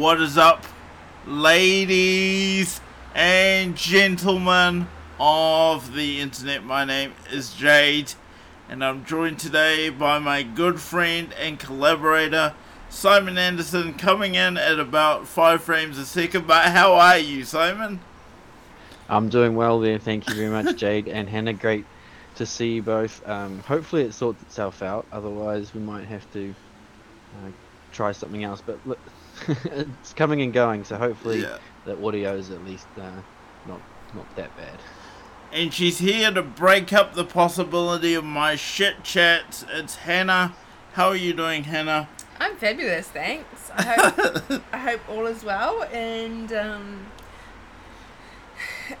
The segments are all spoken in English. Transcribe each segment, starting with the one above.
What is up, ladies and gentlemen of the internet? My name is Jade, and I'm joined today by my good friend and collaborator, Simon Anderson, coming in at about five frames a second. But how are you, Simon? I'm doing well there, thank you very much, Jade and Hannah. Great to see you both. Um, hopefully, it sorts itself out. Otherwise, we might have to uh, try something else. But it's coming and going, so hopefully Yeah. the audio is at least uh, not not that bad. And she's here to break up the possibility of my shit chats. It's Hannah. How are you doing, Hannah? I'm fabulous, thanks. I hope I hope all is well, and um,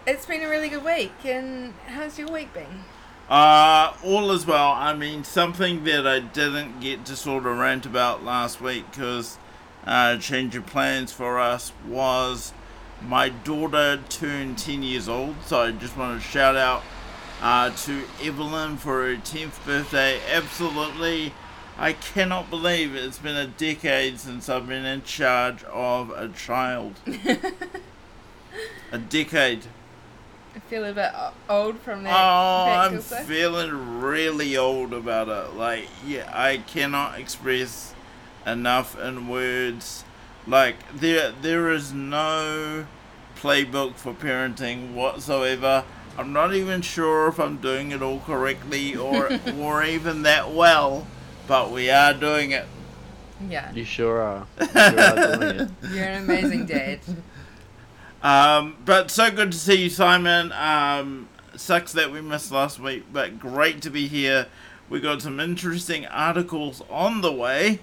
it's been a really good week. And how's your week been? Uh, all as well. I mean, something that I didn't get to sort of rant about last week because uh, change of plans for us was my daughter turned 10 years old. So I just want to shout out uh, to Evelyn for her 10th birthday. Absolutely. I cannot believe it's been a decade since I've been in charge of a child. a decade. I feel a bit old from that. Oh, I'm feeling really old about it. Like, yeah, I cannot express enough in words. Like, there, there is no playbook for parenting whatsoever. I'm not even sure if I'm doing it all correctly or, or even that well, but we are doing it. yeah, You sure are. You sure are doing it. you're an amazing dad. Um, but so good to see you, Simon. Um, sucks that we missed last week, but great to be here. We got some interesting articles on the way.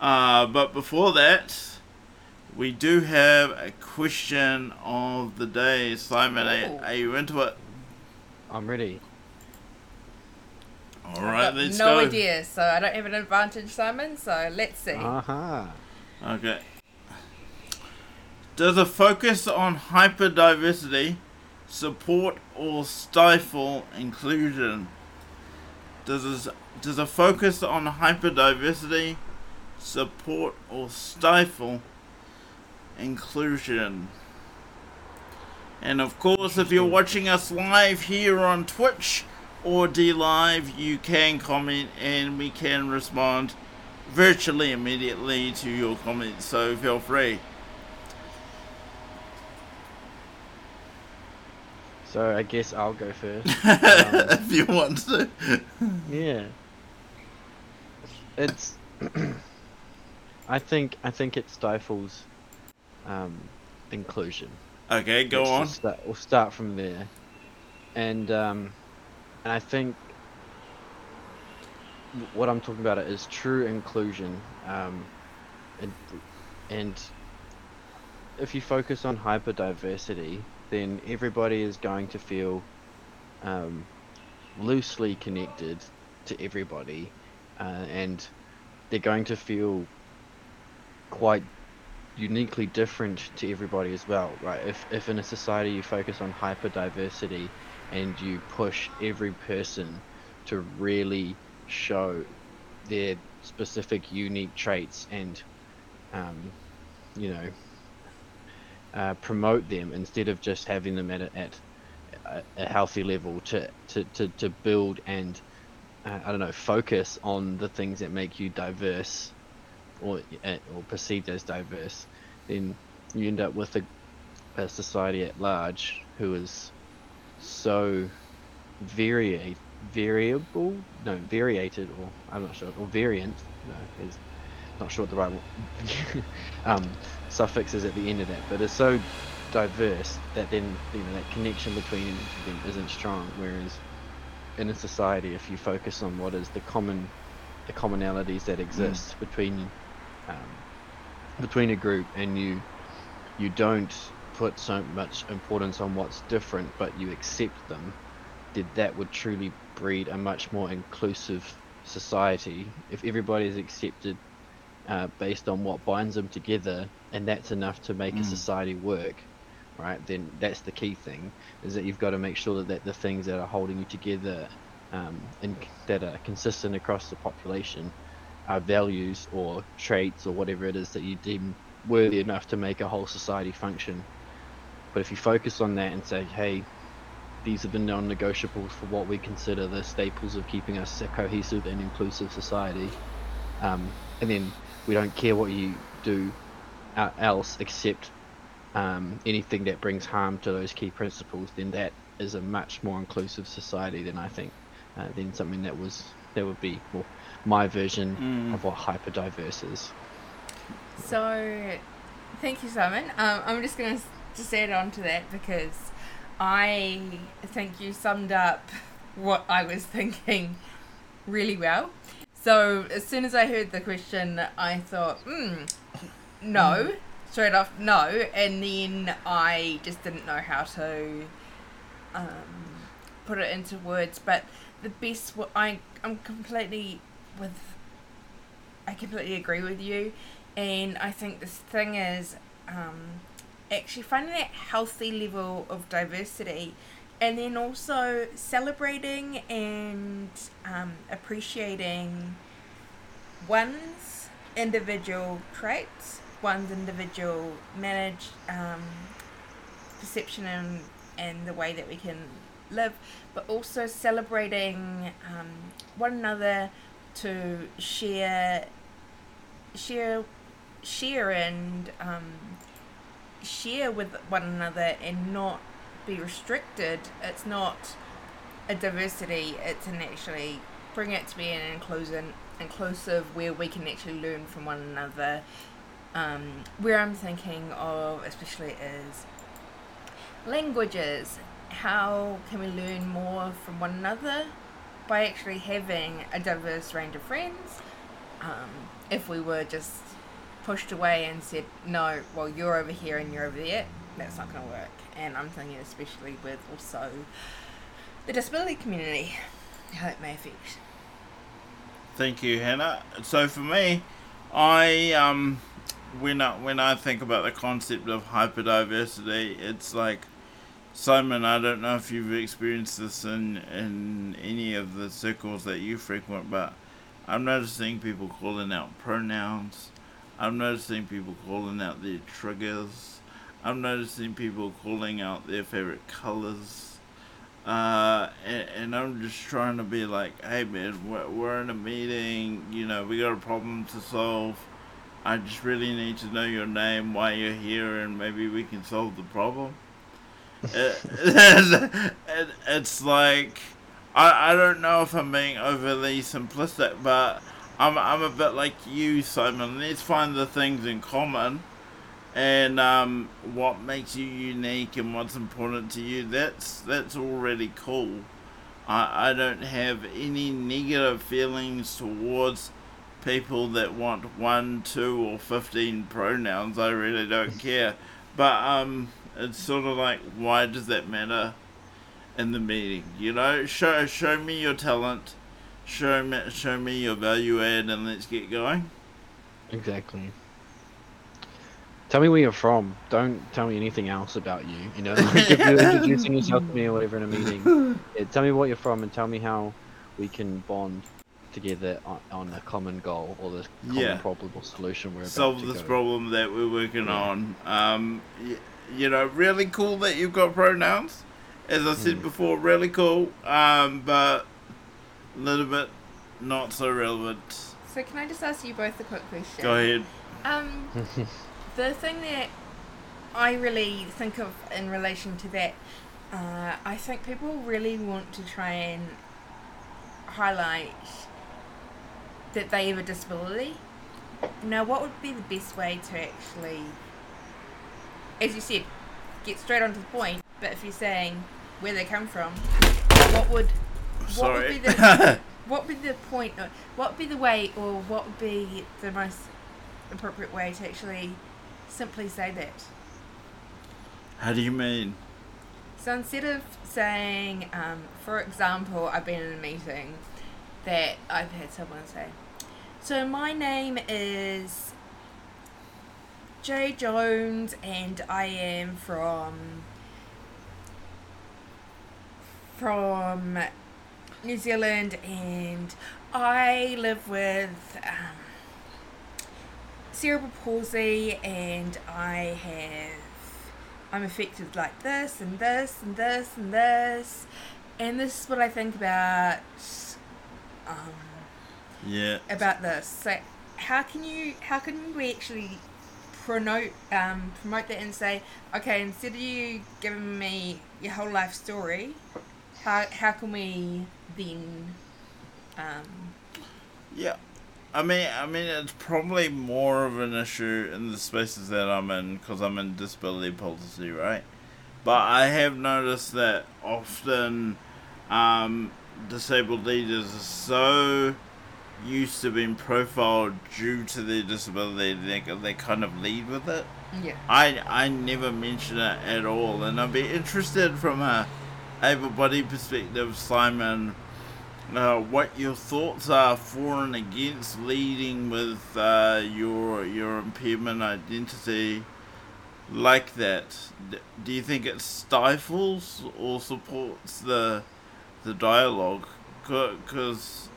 Uh, but before that, we do have a question of the day. Simon, are, are you into it? I'm ready. All right, let's no go. idea, so I don't have an advantage, Simon. So let's see. Aha. Okay. Does a focus on hyperdiversity support or stifle inclusion? Does a, does a focus on hyperdiversity support or stifle inclusion? And of course, if you're watching us live here on Twitch or DLive, you can comment and we can respond virtually immediately to your comments, so feel free. So I guess I'll go first. Um, if you want to. Yeah. It's. I think I think it stifles um, inclusion. Okay, go Let's on. Start, we'll start from there, and um, and I think what I'm talking about is true inclusion, um, and and if you focus on hyperdiversity, then everybody is going to feel um, loosely connected to everybody, uh, and they're going to feel quite uniquely different to everybody as well, right? If if in a society you focus on hyper diversity and you push every person to really show their specific unique traits and um, you know uh, promote them instead of just having them at a, at a, healthy level to, to, to, to build and uh, I don't know focus on the things that make you diverse or uh, or perceived as diverse, then you end up with a, a society at large who is so vari- variable, no, variated, or I'm not sure, or variant, no, is not sure what the right um, suffix is at the end of that, but it's so diverse that then you know that connection between them isn't strong. Whereas in a society, if you focus on what is the common, the commonalities that exist between um, between a group and you you don't put so much importance on what's different but you accept them then that would truly breed a much more inclusive society if everybody is accepted uh, based on what binds them together and that's enough to make a Mm. society work right then that's the key thing is that you've got to make sure that, that the things that are holding you together um, and that are consistent across the population our values or traits or whatever it is that you deem worthy enough to make a whole society function. But if you focus on that and say, hey, these are the non-negotiables for what we consider the staples of keeping us a cohesive and inclusive society, um, and then we don't care what you do uh, else except um, anything that brings harm to those key principles, then that is a much more inclusive society than I think, uh, than something that was that would be well, my version Mm. of what hyperdiverse is. So, thank you, Simon. Um, I'm just going to just add on to that because I think you summed up what I was thinking really well. So, as soon as I heard the question, I thought, hmm, no, straight off, no. And then I just didn't know how to um, put it into words. But the best, wa- I, I'm completely with, I completely agree with you. And I think this thing is um, actually finding that healthy level of diversity and then also celebrating and um, appreciating one's individual traits, one's individual manage um, perception and, and the way that we can live, but also celebrating um, one another to share share share and um, share with one another and not be restricted. It's not a diversity. It's an actually bring it to be an inclusion inclusive where we can actually learn from one another. Um, where I'm thinking of especially is languages. How can we learn more from one another by actually having a diverse range of friends? Um, if we were just pushed away and said, no, well, you're over here and you're over there, that's not going to work. And I'm thinking, especially with also the disability community, how it may affect. Thank you, Hannah. So for me, I um, when I when I think about the concept of hyperdiversity, it's like Simon. I don't know if you've experienced this in in any of the circles that you frequent, but I'm noticing people calling out pronouns. I'm noticing people calling out their triggers. I'm noticing people calling out their favorite colors uh, and, and I'm just trying to be like, hey man, we're, we're in a meeting, you know, we got a problem to solve. I just really need to know your name, why you're here, and maybe we can solve the problem. it, it, it's like, I, I don't know if I'm being overly simplistic, but I'm, I'm a bit like you, Simon. Let's find the things in common and um, what makes you unique and what's important to you. That's that's already cool. I, I don't have any negative feelings towards people that want one two or 15 pronouns. I really don't care. But um it's sort of like why does that matter in the meeting you know show show me your talent show me show me your value add and let's get going Exactly. Tell me where you're from. Don't tell me anything else about you. You know, like if you're introducing yourself to me or whatever in a meeting, yeah, tell me what you're from and tell me how we can bond together on, on a common goal or the common Yeah. problem or solution we're about solve this problem that we're working Yeah. on. Um, you know, really cool that you've got pronouns. As I said Mm. before, really cool, um, but a little bit not so relevant. So, can I just ask you both a quick question? Go ahead. Um, the thing that I really think of in relation to that, uh, I think people really want to try and highlight that they have a disability. Now, what would be the best way to actually, as you said, get straight onto the point? But if you're saying where they come from, what would what would be the what would be the point? Or what would be the way, or what would be the most appropriate way to actually simply say that? How do you mean? So instead of saying, um, for example, I've been in a meeting that I've had someone say, so my name is Jay Jones and I am from from New Zealand and I live with um, cerebral palsy and I have I'm affected like this and this and this and this and this is what I think about um, Yeah. about this. So how can you how can we actually promote um, promote that and say, okay, instead of you giving me your whole life story, how how can we then um, Yeah. I mean, I mean, it's probably more of an issue in the spaces that I'm in because I'm in disability policy, right? But I have noticed that often um, disabled leaders are so used to being profiled due to their disability, they, they kind of lead with it. yeah I I never mention it at all, and I'd be interested from a able-bodied perspective, Simon, uh, what your thoughts are for and against leading with uh, your your impairment identity like that. Do you think it stifles or supports the the dialogue? Because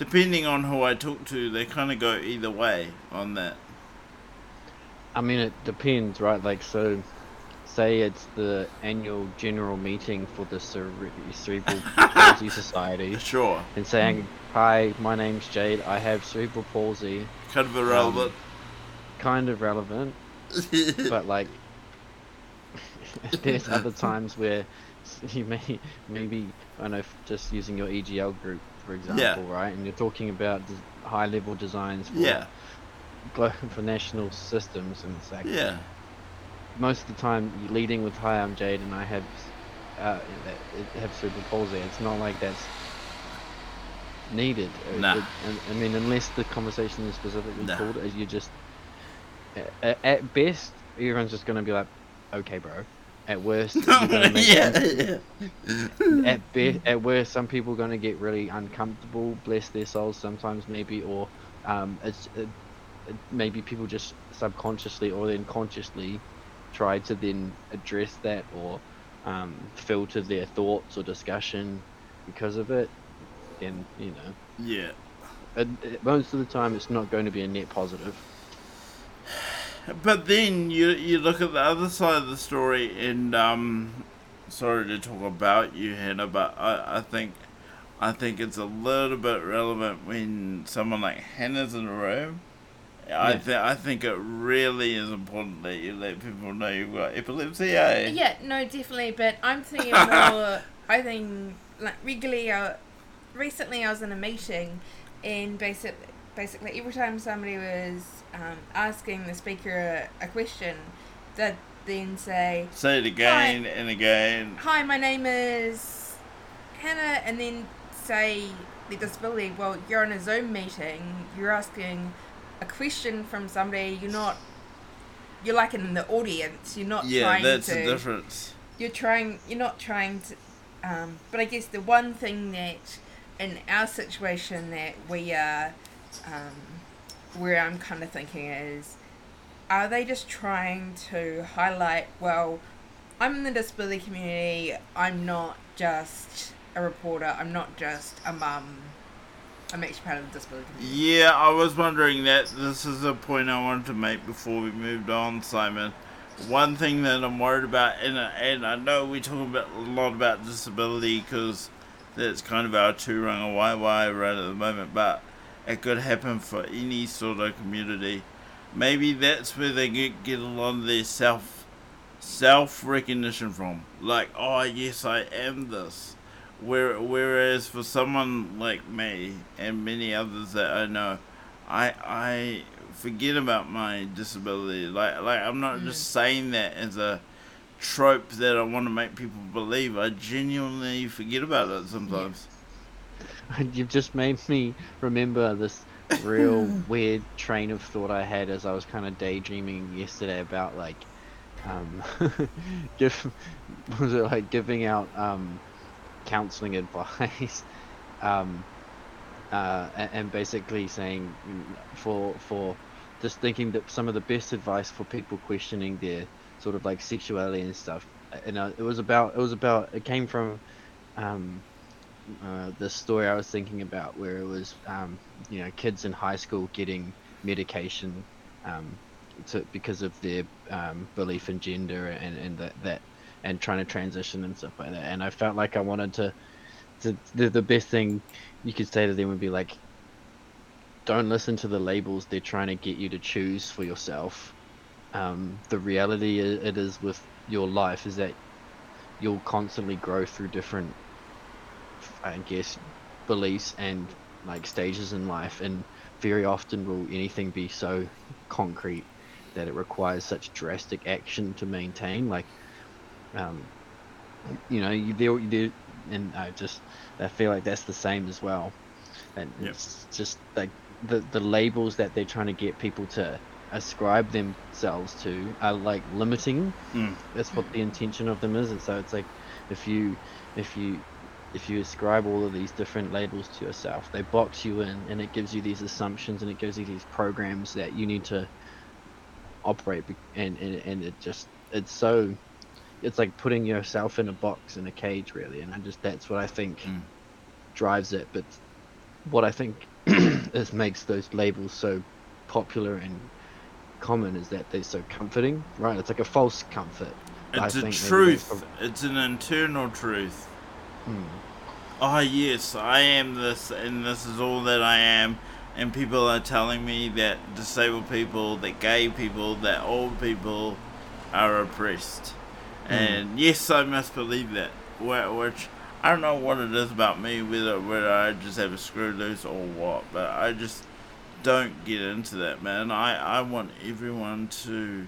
depending on who I talk to, they kind of go either way on that. I mean, it depends, right? Like, so, say it's the annual general meeting for the Cere- Cerebral Palsy Society, Sure, and saying, "Hi, my name's Jade. I have cerebral palsy." kind of irrelevant. Um, kind of relevant, but like, there's other times where you may maybe I don't know, just using your EGL group for example, right? And you're talking about high-level designs for yeah, for national systems, and it's like yeah, most of the time leading with hi i'm jade and i have uh, I have cerebral palsy it's not like that's needed Uh, Nah. it- I- i mean unless the conversation is specifically Nah. called as you just at, at best everyone's just going to be like okay bro at worst yeah, yeah. at be- at worst, some people are going to get really uncomfortable, bless their souls sometimes maybe, or um, it's it, it, maybe people just subconsciously or then consciously try to then address that or um, filter their thoughts or discussion because of it. And you know, yeah. it, it- most of the time it's not going to be a net positive. But then you you look at the other side of the story, and um, sorry to talk about you, Hannah, but I, I think I think it's a little bit relevant when someone like Hannah's in the room. I Yeah. think I think it really is important that you let people know you've got epilepsy. Eh? Yeah, no, definitely. But I'm thinking more. I think like regularly. Uh, recently, I was in a meeting, and basically, basically every time somebody was um, asking the speaker a, a question, they'd then say, Say it again and again. "Hi, my name is Hannah," and then say the disability. Well, you're in a Zoom meeting. You're asking a question from somebody. You're not. You're like in the audience. You're not Yeah, trying that's to the difference. you're trying you're not trying to um, but i guess the one thing that in our situation that we are um, where i'm kind of thinking is are they just trying to highlight well i'm in the disability community i'm not just a reporter i'm not just a mum i'm actually part of the disability community Yeah, I was wondering that. This is a point I wanted to make before we moved on, Simon. One thing that I'm worried about, and and I know we talk about a lot about disability because that's kind of our tūrangawaewae right at the moment, but it could happen for any sort of community. Maybe that's where they get get a lot of their self self recognition from. Like, oh yes, I am this. Where, whereas for someone like me and many others that I know, I I forget about my disability. Like like I'm not just mm. saying that as a trope that I want to make people believe. I genuinely forget about it sometimes. You've just made me remember this real weird train of thought I had as I was kind of daydreaming yesterday about like, um, give was it like giving out um, counseling advice, um, uh, a- and basically saying mm, for for just thinking that some of the best advice for people questioning their sort of like sexuality and stuff, and uh, it was about it was about it came from. Um, uh, the story I was thinking about, where it was, um, you know, kids in high school getting medication um, to, because of their um, belief in gender and, and that, that and trying to transition and stuff like that. And I felt like I wanted to, to the, the best thing you could say to them would be like, don't listen to the labels they're trying to get you to choose for yourself. Um, the reality it is with your life is that you'll constantly grow through different, I guess, beliefs and like stages in life, and very often will anything be so concrete that it requires such drastic action to maintain. Like, um, you know, you there, there, and I just I feel like that's the same as well. And Yep. it's just like the the labels that they're trying to get people to ascribe themselves to are like limiting. Mm. That's what the intention of them is, and so it's like if you if you if you ascribe all of these different labels to yourself, they box you in, and it gives you these assumptions, and it gives you these programs that you need to operate, be- and and, and it just it's so it's like putting yourself in a box in a cage, really, and I just that's what I think Mm. drives it. But what I think is makes those labels so popular and common is that they're so comforting, right? It's like a false comfort. It's a think truth. It's an internal truth. Hmm. Oh yes, I am this, and this is all that I am. And people are telling me that disabled people, that gay people, that old people are oppressed. And yes, I must believe that. Wh- Which I don't know what it is about me, whether whether I just have a screw loose or what, but I just don't get into that, man. I I want everyone to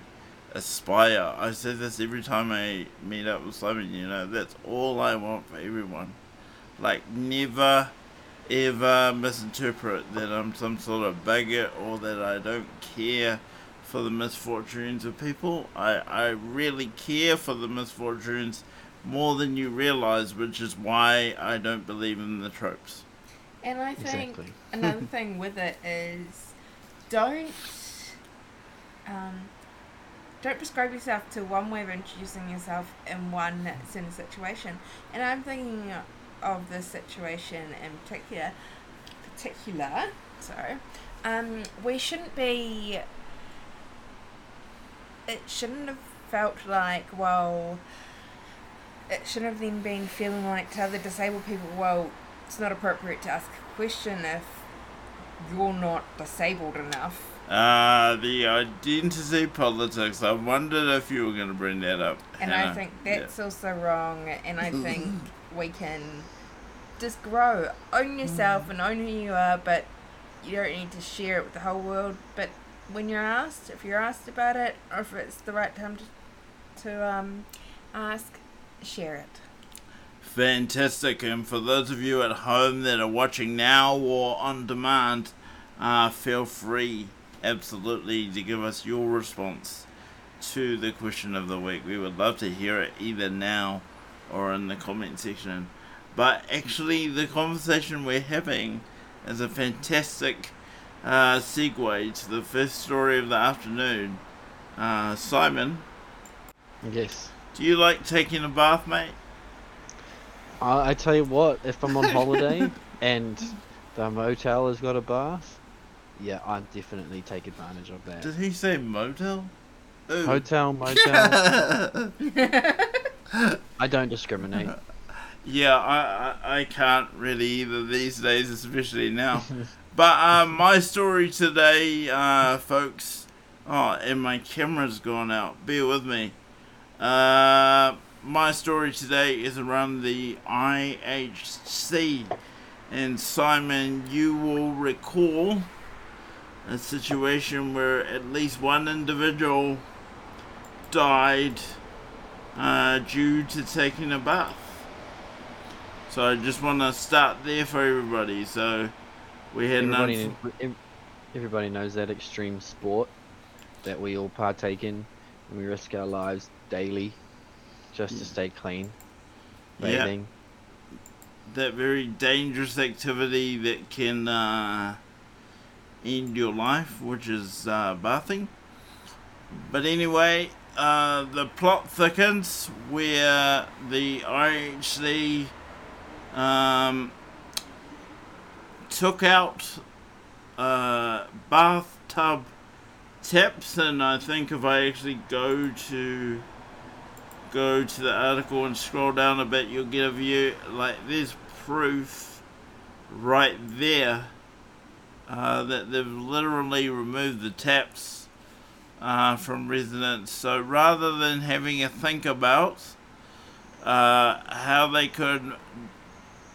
aspire. I say this every time I meet up with someone, You know, that's all I want for everyone. Like never ever misinterpret that I'm some sort of bigot or that I don't care for the misfortunes of people. I, I really care for the misfortunes more than you realize, which is why I don't believe in the tropes. And I think Exactly. another thing with it is don't um, don't prescribe yourself to one way of introducing yourself in one certain situation. And I'm thinking of this situation in particular. Particular, sorry. Um, we shouldn't be. It shouldn't have felt like well. It shouldn't have then been feeling like to other disabled people. Well, it's not appropriate to ask a question if you're not disabled enough. Uh, the identity politics. I wondered if you were going to bring that up. And I Hannah. think Yeah. that's also wrong. And I think we can just grow, own yourself, and own who you are. But you don't need to share it with the whole world. But when you're asked, if you're asked about it, or if it's the right time to, to um, ask, share it. Fantastic. And for those of you at home that are watching now or on demand, uh, feel free absolutely to give us your response to the question of the week. We would love to hear it either now or in the comment section. But actually, the conversation we're having is a fantastic uh, segue to the first story of the afternoon. Uh, Simon, Yes. do you like taking a bath, mate? I, I tell you what, if I'm on holiday and the motel has got a bath, yeah, I definitely take advantage of that. Did he say motel? Ooh. Hotel, motel, I don't discriminate. yeah, I, I I can't really either these days, especially now. but um, my story today, uh, folks. Oh, and my camera's gone out. Bear with me. Uh, my story today is around the IHC, and Simon, you will recall a situation where at least one individual died uh, due to taking a bath. So I just want to start there for everybody. So we had Everybody, everybody knows that extreme sport that we all partake in, and we risk our lives daily just to stay clean. Yeah. Bathing. that very dangerous activity that can uh, end your life, which is uh, bathing. But anyway, uh, the plot thickens where the IHC um, took out a bathtub taps, and I think if I actually go to go to the article and scroll down a bit, you'll get a view. Like there's proof right there uh, that they've literally removed the taps uh, from residents. So rather than having a think about uh, how they could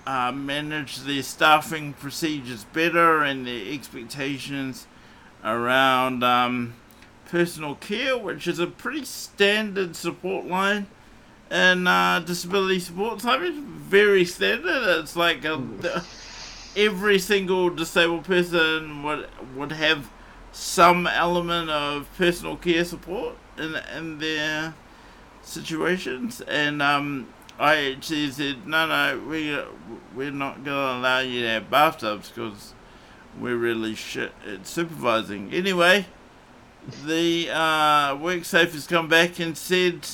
uh, manage their staffing procedures better and their expectations around um, personal care, which is a pretty standard support line in uh, disability support. I mean, very standard. It's like a, every single disabled person would would have some element of personal care support in in their situations, and um, I actually said, no, no, we we're not gonna allow you to have bathtubs because we're really shit at supervising. Anyway, the uh, WorkSafe has come back and said,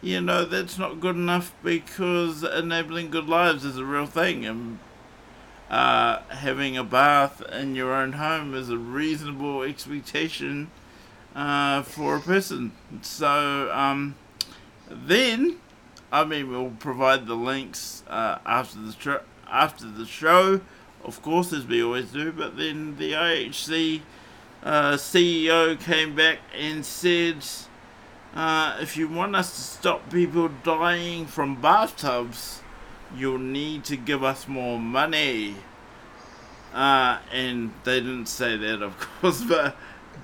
you know, that's not good enough because enabling good lives is a real thing, and uh, having a bath in your own home is a reasonable expectation uh, for a person. So um, then, I mean, we'll provide the links uh, after the tr- after the show, of course, as we always do. But then the IHC uh, CEO came back and said. Uh, if you want us to stop people dying from bathtubs, you'll need to give us more money. Uh, and they didn't say that, of course, but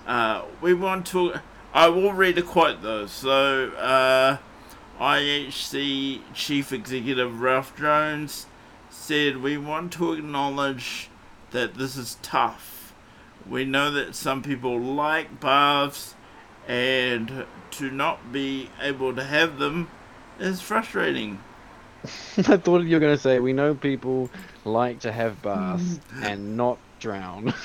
uh, we want to. I will read a quote though. So, uh, IHC Chief Executive Ralph Jones said, We want to acknowledge that this is tough. We know that some people like baths, and to not be able to have them is frustrating. I thought you were going to say, we know people like to have baths and not drown.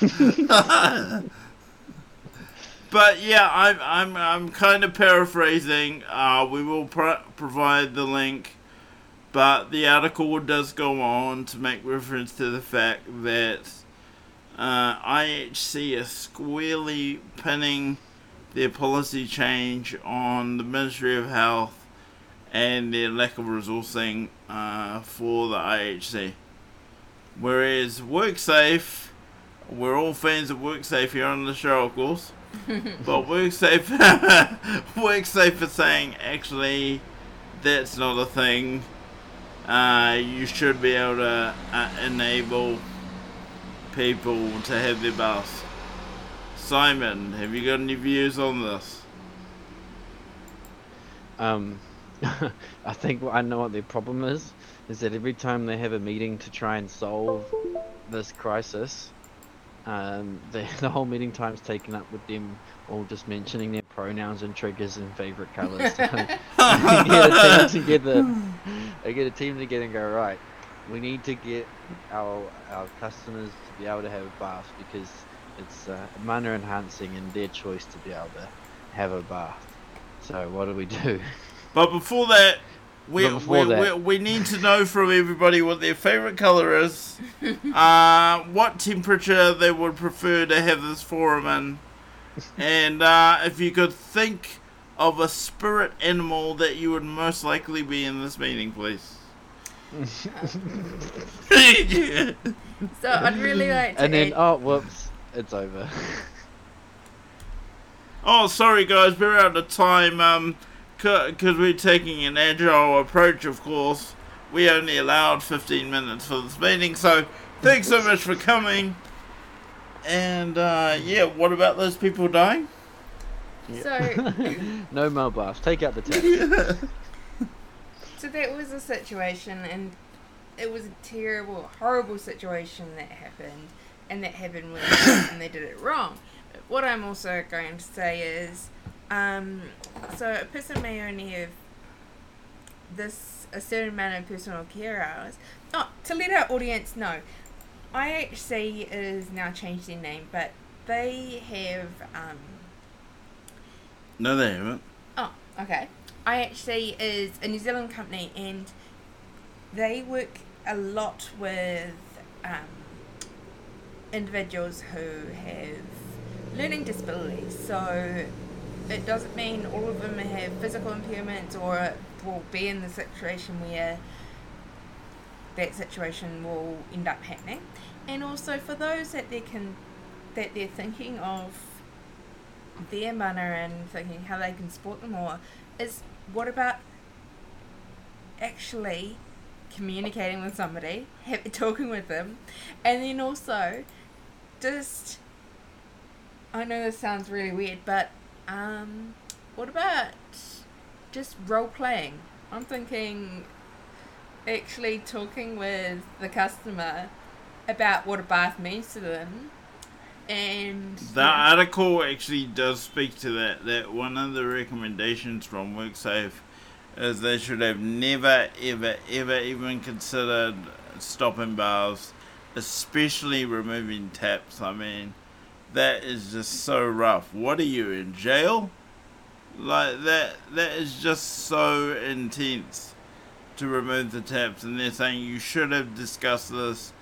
but yeah, I'm I'm I'm kind of paraphrasing. Uh, we will pro- provide the link, but the article does go on to make reference to the fact that uh, IHC is squarely pinning their policy change on the Ministry of Health and their lack of resourcing uh, for the IHC. Whereas WorkSafe, we're all fans of WorkSafe here on the show, of course. but WorkSafe, WorkSafe is saying actually that's not a thing. Uh, you should be able to uh, enable people to have their baths. Simon, have you got any views on this? Um, I think I know what their problem is. Is that every time they have a meeting to try and solve this crisis, um, the, the whole meeting time's taken up with them all just mentioning their pronouns and triggers and favorite colors. So I get a team together. I get a team together and go right. We need to get our our customers to be able to have a bath because it's uh, mana enhancing and their choice to be able to have a bath. So what do we do? But before that, we, But before we, that- we, we need to know from everybody what their favourite colour is, uh, what temperature they would prefer to have this forum in, and uh, if you could think of a spirit animal that you would most likely be in this meeting, please. So I'd really like to and then add- oh whoops, it's over. Oh, sorry guys, we're out of time. Um, because we're taking an agile approach, of course. We only allowed 15 minutes for this meeting, so thanks so much for coming. And uh, yeah, what about those people dying? so no more baths. Take out the tap. So that was a situation, and it was a terrible, horrible situation that happened, and that happened when and they did it wrong. But what I'm also going to say is, um, so a person may only have this a certain amount of personal care hours. Oh, to let our audience know, IHC is now changed their name, but they have um, No, they haven't. Oh, okay. IHC is a New Zealand company and they work a lot with um, individuals who have learning disabilities. So it doesn't mean all of them have physical impairments or will be in the situation where that situation will end up happening. And also for those that they can that they're thinking of their mana and thinking how they can support them more is what about actually communicating with somebody, have, talking with them, and then also just I know this sounds really weird, but um, what about just role playing? I'm thinking actually talking with the customer about what a bath means to them. And The article actually does speak to that. That one of the recommendations from WorkSafe is they should have never, ever, ever even considered stopping baths, especially removing taps. I mean, that is just so rough. What are you in jail? Like that? That is just so intense to remove the taps, and they're saying you should have discussed this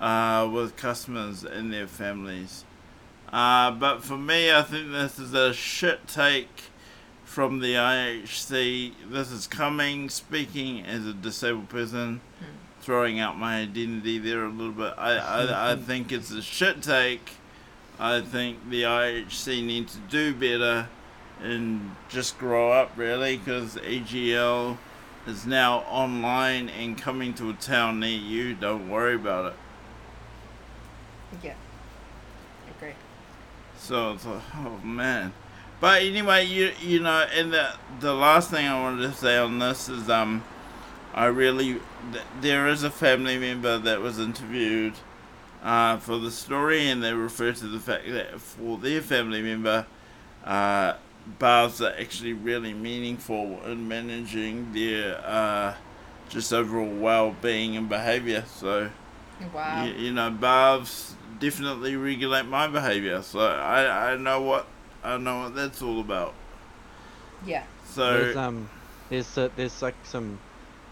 uh, with customers and their families. Uh, but for me, I think this is a shit take from the IHC. This is coming, speaking as a disabled person, throwing out my identity there a little bit. I, I, I think it's a shit take. I think the IHC need to do better and just grow up, really, because AGL is now online and coming to a town near you. Don't worry about it. yeah, agree. So it's like, oh man. But anyway, you you know, and the the last thing I wanted to say on this is um, I really th- there is a family member that was interviewed, uh, for the story, and they refer to the fact that for their family member, uh, baths are actually really meaningful in managing their uh, just overall well-being and behavior. So. Wow. You, you know, baths definitely regulate my behavior, so I I know what I know what that's all about. Yeah. There's So um, there's uh, there's like some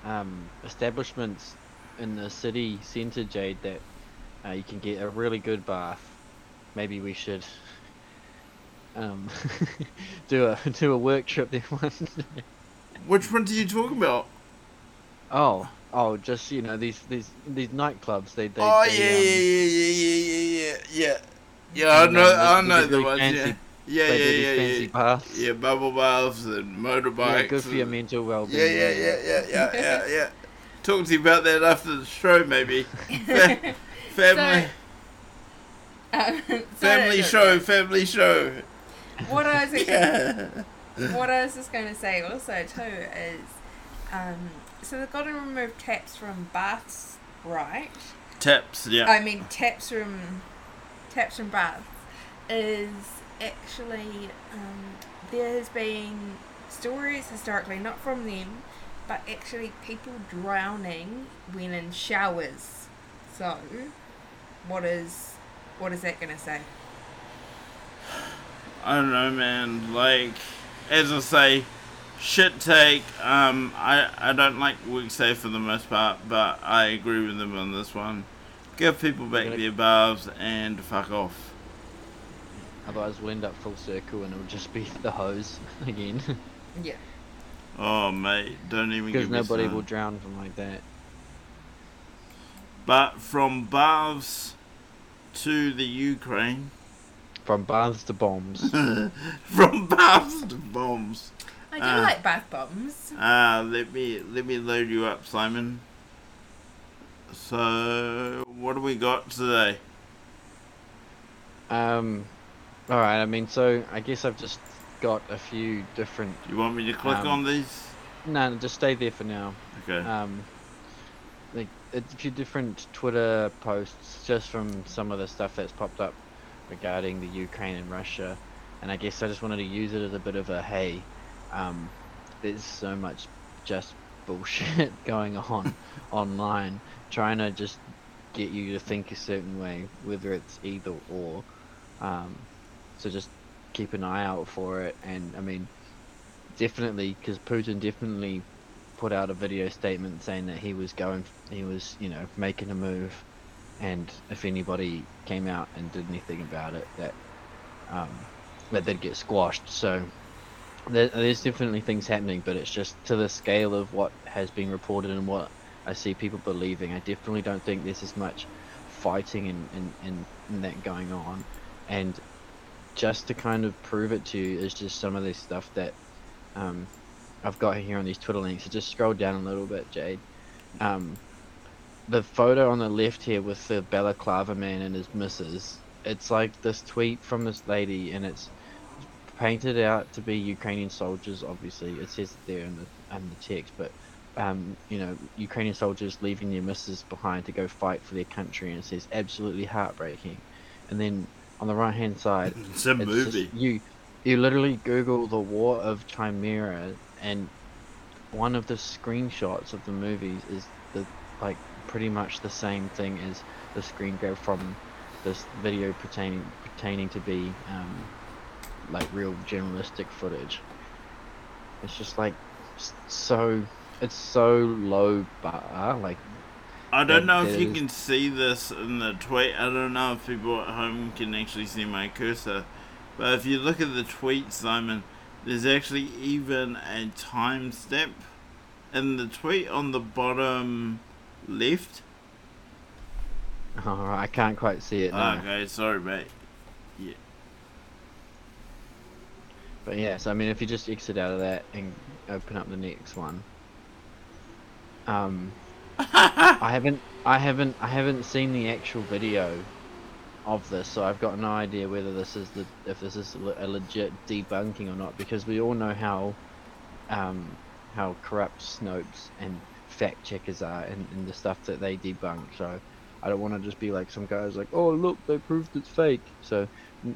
um establishments in the city centre, Jade, that uh, you can get a really good bath. Maybe we should um do a do a work trip there one day. which one do you talk about? Oh, oh, just you know these these these nightclubs. They they. oh they, yeah, um, yeah, yeah, yeah, yeah, yeah, yeah. Yeah, I know, um, I know the do ones. fancy- Yeah, yeah, they do yeah, these yeah, fancy yeah. baths. Yeah, bubble baths and motorbikes. Yeah, good for your mental well-being. Yeah, yeah, yeah, yeah, yeah, yeah, yeah. Talk to you about that after the show, maybe. Fa- family, Um, so- family show, family show. What I was Yeah. what I was just going to say also too is, um, so they've got to remove taps from baths, right? Taps, yeah. I mean taps from taps from baths is actually um, there has been stories historically not from them, but actually people drowning when in showers. So, what is what is that going to say? I don't know, man. Like, as I say, shit take. Um, I I don't like WorkSafe for the most part, but I agree with them on this one. Give people back Gonna- their baths and fuck off. Otherwise, we'll end up full circle and it'll just be the hose again. Yeah. Oh, mate, don't even Because give me nobody will drown from like that. But from baths to the Ukraine, From baths to bombs. from baths to bombs. I do Ah. like bath bombs. Uh, let me let me load you up, Simon. So, what do we got today? um, alright, I mean, so I guess I've just got a few different. Do you want me to click Um, on these? No, no, just stay there for now. Okay. Um, like a few different Twitter posts just from some of the stuff that's popped up regarding the Ukraine and Russia, and I guess I just wanted to use it as a bit of a hey, um, there's so much just bullshit going on online, trying to just get you to think a certain way, whether it's either or. Um, so just keep an eye out for it, and I mean, definitely because Putin definitely put out a video statement saying that he was going, he was, you know, making a move, and if anybody came out and did anything about it, that um, that they'd get squashed. So there, there's definitely things happening, but it's just to the scale of what has been reported and what I see people believing. I definitely don't think there's as much fighting and, and, and, and that going on. And just to kind of prove it to you is just some of this stuff that um, I've got here on these Twitter links. So just scroll down a little bit, Jade. Um, the photo on the left here with the balaclava man and his missus. It's like this tweet from this lady, and it's painted out to be Ukrainian soldiers. Obviously, it says it there in the in the text, but um, you know, Ukrainian soldiers leaving their missus behind to go fight for their country, and it says absolutely heartbreaking. And then on the right hand side, It's a it's movie. Just, you you literally Google the War of Chimera, and one of the screenshots of the movies is the like pretty much the same thing as the screen grab from this video pertaining pertaining to be um, like real journalistic footage. It's just like so it's so low bar like I don't know if you is- can see this in the tweet. I don't know if people at home can actually see my cursor. But if you look at the tweet, Simon, there's actually even a timestamp in the tweet on the bottom left. oh, I can't quite see it now. Okay, sorry, mate. Yeah. But yeah, so I mean, if you just exit out of that and open up the next one, um, I haven't, I haven't, I haven't seen the actual video of this, so I've got no idea whether this is the, if this is a legit debunking or not, because we all know how, um, how corrupt Snopes and fact checkers are, and, and the stuff that they debunk. So I don't want to just be like some guys like, oh look, they proved it's fake. So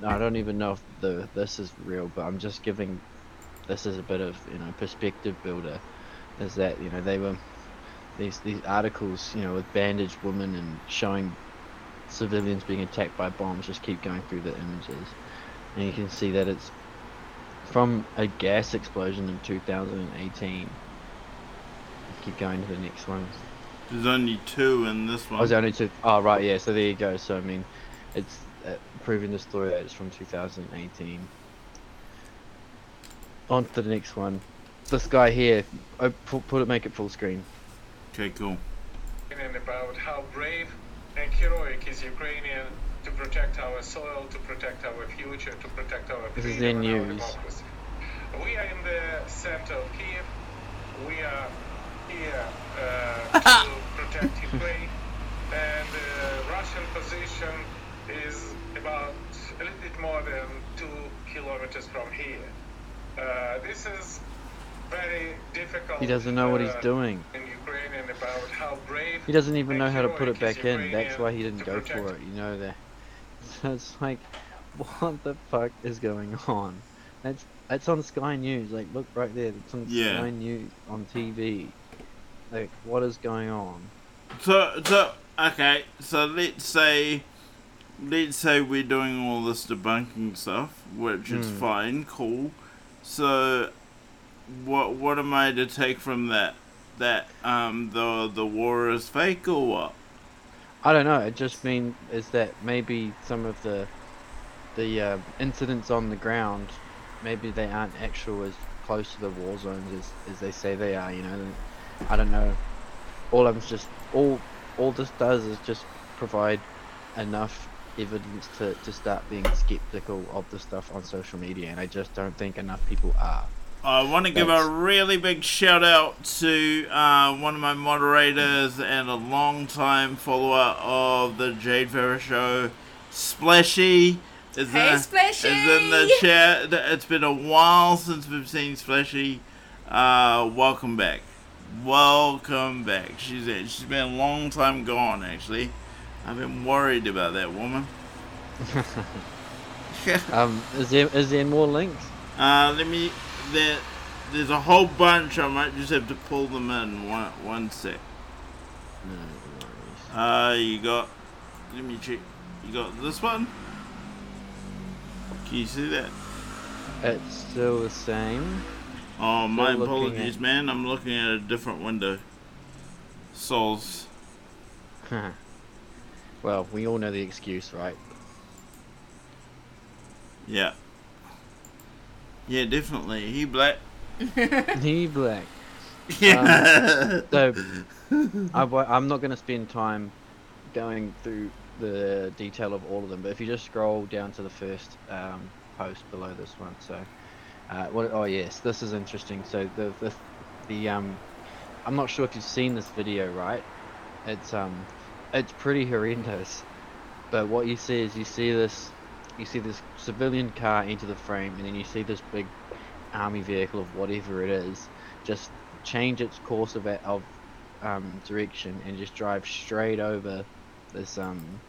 I don't even know if the this is real, but I'm just giving this as a bit of you know perspective builder. Is that you know they were these these articles you know with bandaged women and showing civilians being attacked by bombs just keep going through the images, and you can see that it's from a gas explosion in 2018. Keep going to the next one. There's only two in this I one. was only two oh right, yeah. So there you go. So I mean, it's uh, proving the story that it's from 2018. On to the next one. This guy here, oh, put, put it, make it full screen. Okay, cool. about how brave and heroic is Ukrainian to protect our soil, to protect our future, to protect our This is freedom their and our news. democracy. We are in the center of Kiev. We are here uh, to protect Ukraine, and the Russian position is about a little bit more than two kilometers from here. Uh, this is. He doesn't know what he's uh, doing. in about how brave He doesn't even know how to put it heroic is back in. That's why he didn't go protect for it. You know that. So it's like, what the fuck is going on? That's that's on Sky News. Like, look right there. It's on Yeah. Sky News on TV. Like, what is going on? So, so okay. So let's say, let's say we're doing all this debunking stuff, which is Hmm. fine, cool. So, what what am I to take from that? That um the the war is fake or what? I don't know. It just mean is that maybe some of the the uh, incidents on the ground, maybe they aren't actual as close to the war zones as, as they say they are. You know, I don't know. All I'm just all all this does is just provide enough evidence to, to start being skeptical of the stuff on social media, and I just don't think enough people are. I want to give a really big shout out to uh, one of my moderators and a long time follower of the Jade Farrar Show, Splashy. Is Hey, in- Splashy! Is in the chat. It's been a while since we've seen Splashy. Uh, welcome back. Welcome back. She's she's been a long time gone. Actually, I've been worried about that woman. Um, is there is there more links? Uh, let me. There, there's a whole bunch. I might just have to pull them in. One, one sec. No, worries. Uh, you got. Let me check. You got this one. Can you see that? It's still the same. Oh, my apologies, at- man. I'm looking at a different window. Souls. well, we all know the excuse, right? Yeah. Yeah, definitely. He black. he black. Yeah. So I, I'm not going to spend time going through the detail of all of them, but if you just scroll down to the first um, post below this one, so uh, what? Oh yes, this is interesting. So the the the um, I'm not sure if you've seen this video, right? It's um, it's pretty horrendous. But what you see is you see this, you see this civilian car enter the frame, and then you see this big army vehicle of whatever it is just change its course of, of um, direction and just drive straight over this um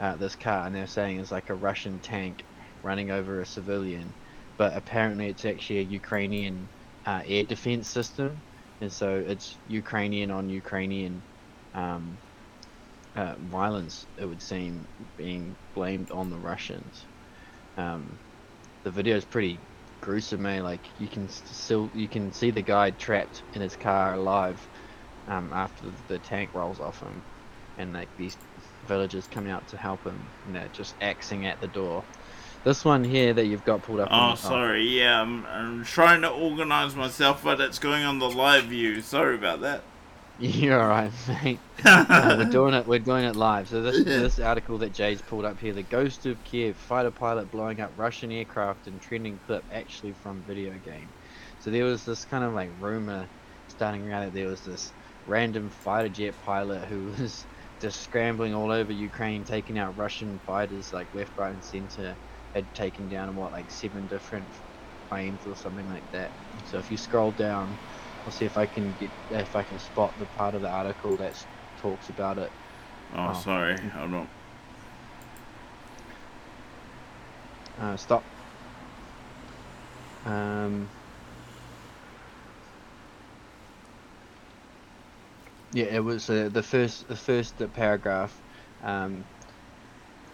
uh, this car. And they're saying it's like a Russian tank running over a civilian but apparently it's actually a Ukrainian uh, air defense system. And so it's Ukrainian on Ukrainian um, uh, violence it would seem being blamed on the Russians um, the video is pretty gruesome eh? like you can still you can see the guy trapped in his car alive um, after the tank rolls off him and like these villagers coming out to help him and they're just axing at the door this one here that you've got pulled up Oh, sorry. Yeah, I'm, I'm trying to organize myself, but it's going on the live view. Sorry about that. You're alright mate Uh, we're doing it. We're doing it live. So this this article that Jay's pulled up here, the Ghost of Kiev fighter pilot blowing up Russian aircraft and trending clip actually from video game. So there was this kind of like rumor starting around that there was this random fighter jet pilot who was just scrambling all over Ukraine, taking out Russian fighters like left, right, and center. Had taken down what like seven different planes or something like that. So if you scroll down, I'll see if I can get if I can spot the part of the article that talks about it. Oh, Oh. sorry. Hold on. Uh, stop. Um. Yeah, it was uh, the first the first paragraph. Um,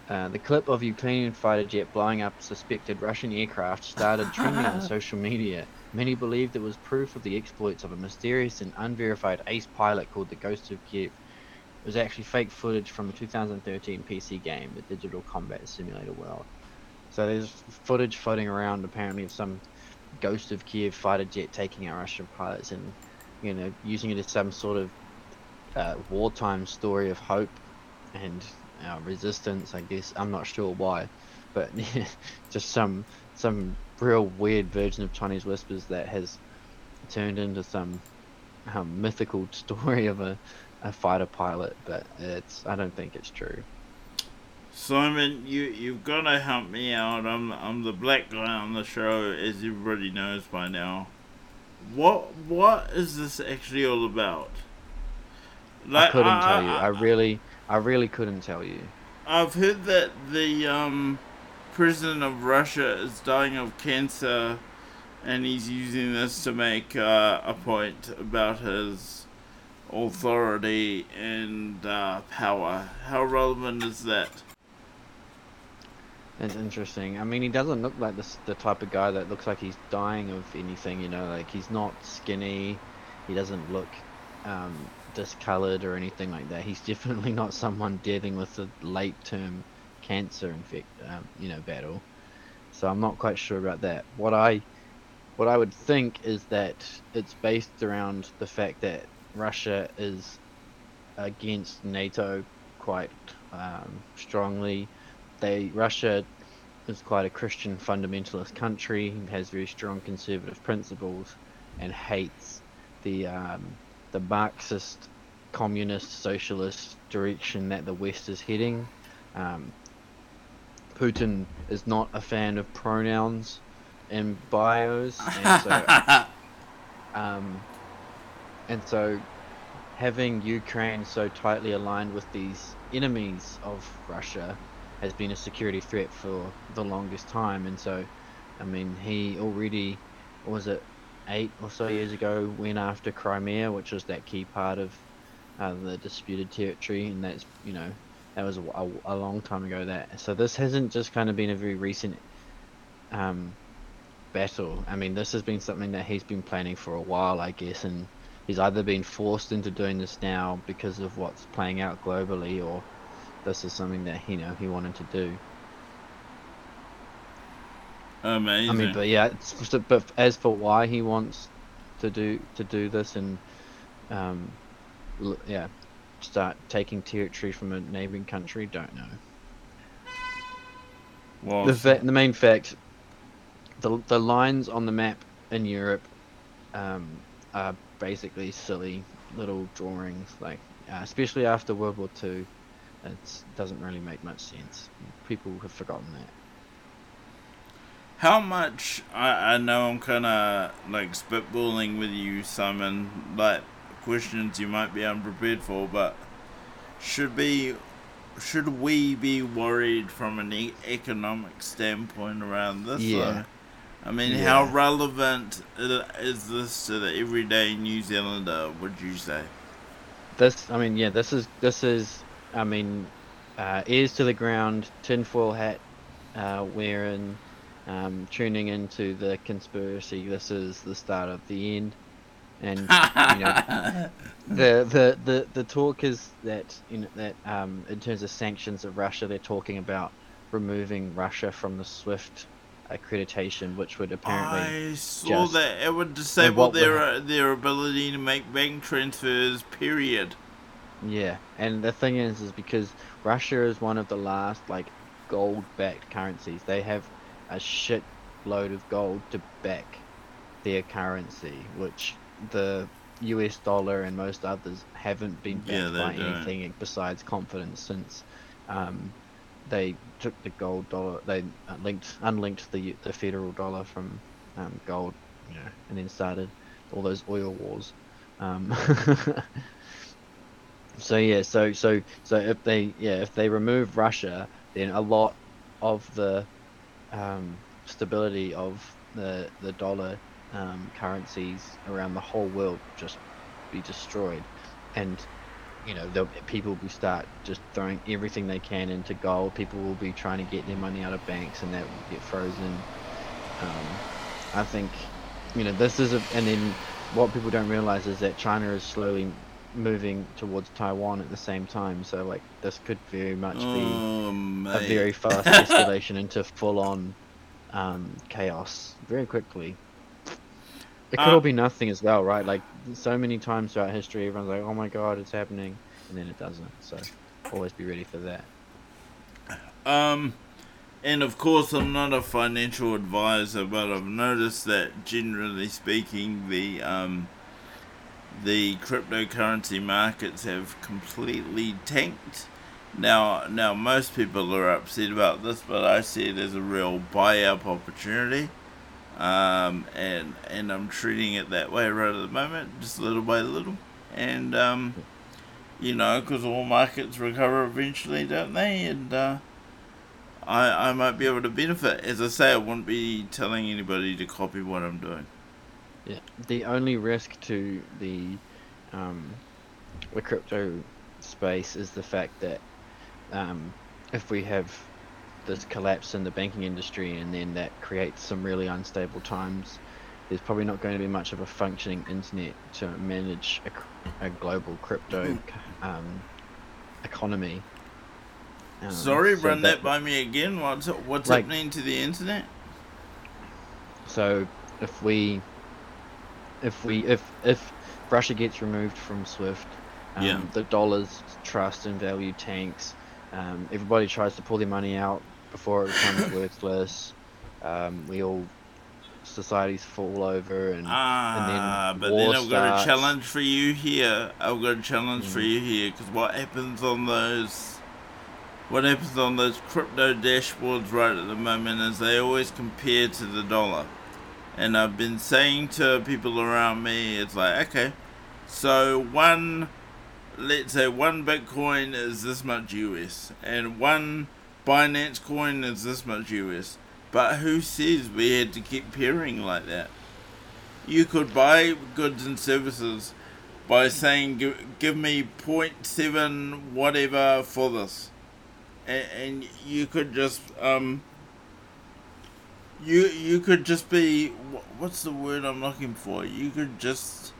uh, the clip of Ukrainian fighter jet blowing up suspected Russian aircraft started trending on social media. Many believed it was proof of the exploits of a mysterious and unverified ace pilot called the Ghost of Kiev. It was actually fake footage from a 2013 PC game, the Digital Combat Simulator World. So there's footage floating around apparently of some Ghost of Kiev fighter jet taking out Russian pilots and, you know, using it as some sort of uh, wartime story of hope and uh, resistance. I guess I'm not sure why, but just some some real weird version of Chinese whispers that has turned into some um, mythical story of a, a fighter pilot. But it's I don't think it's true. Simon, you you've got to help me out. I'm I'm the black guy on the show, as everybody knows by now. What what is this actually all about? I couldn't tell you. I really I really couldn't tell you. I've heard that the um, president of Russia is dying of cancer, and he's using this to make uh, a point about his authority and uh, power. How relevant is that? That's interesting. I mean, he doesn't look like this, the type of guy that looks like he's dying of anything, you know, like he's not skinny, he doesn't look um, discolored or anything like that. He's definitely not someone dealing with a late term cancer infect, um, you know, battle. So I'm not quite sure about that. What I, what I would think is that it's based around the fact that Russia is against NATO quite um, strongly they Russia is quite a Christian fundamentalist country, has very strong conservative principles, and hates the um, the Marxist, communist, socialist direction that the West is heading. Um, Putin is not a fan of pronouns in bios, and so um, and so having Ukraine so tightly aligned with these enemies of Russia has been a security threat for the longest time. And so, I mean, he already was it eight or so years ago went after Crimea, which was that key part of uh, the disputed territory, and that's you know that was a, a, long time ago. That so this hasn't just kind of been a very recent um, battle. I mean, this has been something that he's been planning for a while, I guess, and he's either been forced into doing this now because of what's playing out globally, or this is something that you know he wanted to do. Amazing. I mean, but yeah, it's, but as for why he wants to do to do this and um, yeah, start taking territory from a neighboring country, don't know. well, The fa- the main fact, the the lines on the map in Europe, um, are basically silly little drawings. Like, uh, especially after World War Two, it doesn't really make much sense. People have forgotten that. How much I, I know I'm kind of like spitballing with you, Simon. Like questions you might be unprepared for, but should be should we be worried from an e- economic standpoint around this? Yeah. though? I mean, how relevant is this to the everyday New Zealander? Would you say? This, I mean, yeah, this is this is, I mean, uh, ears to the ground, tinfoil hat, uh, wearing, um, tuning into the conspiracy. This is the start of the end, and you know, the, the the the talk is that you know that um, in terms of sanctions of Russia, they're talking about removing Russia from the SWIFT accreditation, which would apparently I saw just- that it would disable their uh, their ability to make bank transfers. Period. Yeah, and the thing is, is because Russia is one of the last like gold-backed currencies. They have a shit load of gold to back their currency, which the U.S. dollar and most others haven't been backed Yeah, by don't. anything besides confidence since um, they took the gold dollar. They linked, unlinked the the federal dollar from um, gold, you know, and then started all those oil wars. Um, so yeah, so so so if they yeah if they remove Russia, then a lot of the um, stability of the the dollar um, currencies around the whole world just be destroyed, and you know they'll, people will start just throwing everything they can into gold. People will be trying to get their money out of banks, and that will get frozen. Um, I think you know this is a and then what people don't realize is that China is slowly moving towards Taiwan at the same time. So like this could very much be Oh, a very fast escalation into full on um, chaos very quickly. It could Uh, all be nothing as well, right? Like so many times throughout history, everyone's like, "Oh my god, it's happening," and then it doesn't. So always be ready for that. Um, and of course, I'm not a financial advisor, but I've noticed that generally speaking, the um, the cryptocurrency markets have completely tanked. Now, now most people are upset about this, but I see it as a real buy-up opportunity. Um, and and I'm treating it that way right at the moment, just little by little. And um, you know, because all markets recover eventually, don't they? And uh, I I might be able to benefit. As I say, I wouldn't be telling anybody to copy what I'm doing. Yeah. The only risk to the um, the crypto space is the fact that um, if we have this collapse in the banking industry and then that creates some really unstable times, there's probably not going to be much of a functioning internet to manage a, a global crypto um, economy. Um, Sorry, so run that by me again. What's what's Like- happening to the internet? So if we, if we, if if Russia gets removed from SWIFT, um, Yeah. the dollar's trust and value tanks. Um, everybody tries to pull their money out before it becomes worthless. Um, we all societies fall over and Ah, then but war then I've got a challenge for you here. I've got a challenge for Mm. you here because what happens on those, what happens on those crypto dashboards right at the moment is they always compare to the dollar, and I've been saying to people around me, it's like okay, so one, let's say one Bitcoin is this much US, and one Binance coin is this much US. But who says we had to keep pairing like that? You could buy goods and services by saying, give, me 0.7 whatever for this. And, and you could just, um, you, you could just be, what's the word I'm looking for? You could just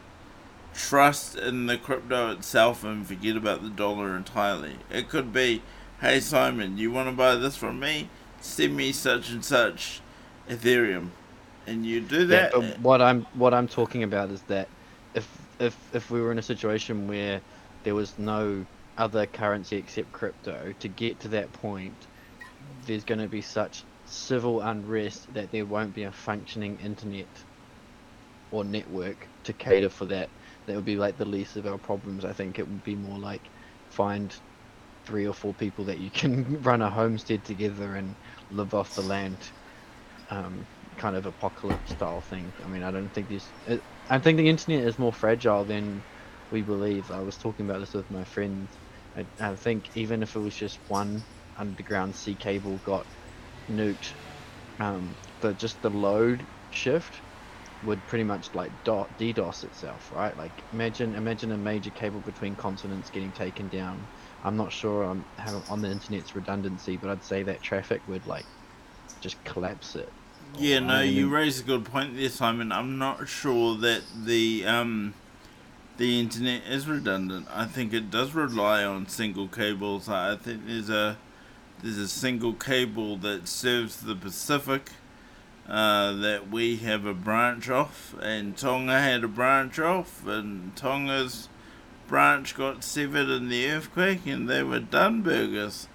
trust in the crypto itself and forget about the dollar entirely. It could be, hey Simon, you want to buy this from me? Send me such and such Ethereum, and you do Yeah, that. but what I'm what I'm talking about is that if if if we were in a situation where there was no other currency except crypto, to get to that point, there's going to be such civil unrest that there won't be a functioning internet or network to cater for that. That would be like the least of our problems. I think it would be more like find three or four people that you can run a homestead together and live off the land um, kind of apocalypse style thing. I mean, I don't think this. It, I think the internet is more fragile than we believe. I was talking about this with my friends. I, I think even if it was just one underground sea cable got nuked, um, the just the load shift would pretty much like dot DDoS itself, right? Like imagine imagine a major cable between continents getting taken down. I'm not sure on how on the internet's redundancy, but I'd say that traffic would like just collapse it. Yeah, no, you raise a good point there, Simon. I'm not sure that the um, the internet is redundant. I think it does rely on single cables. I think there's a there's a single cable that serves the Pacific uh, that we have a branch off, and Tonga had a branch off, and Tonga's branch got severed in the earthquake, and they were done burgers.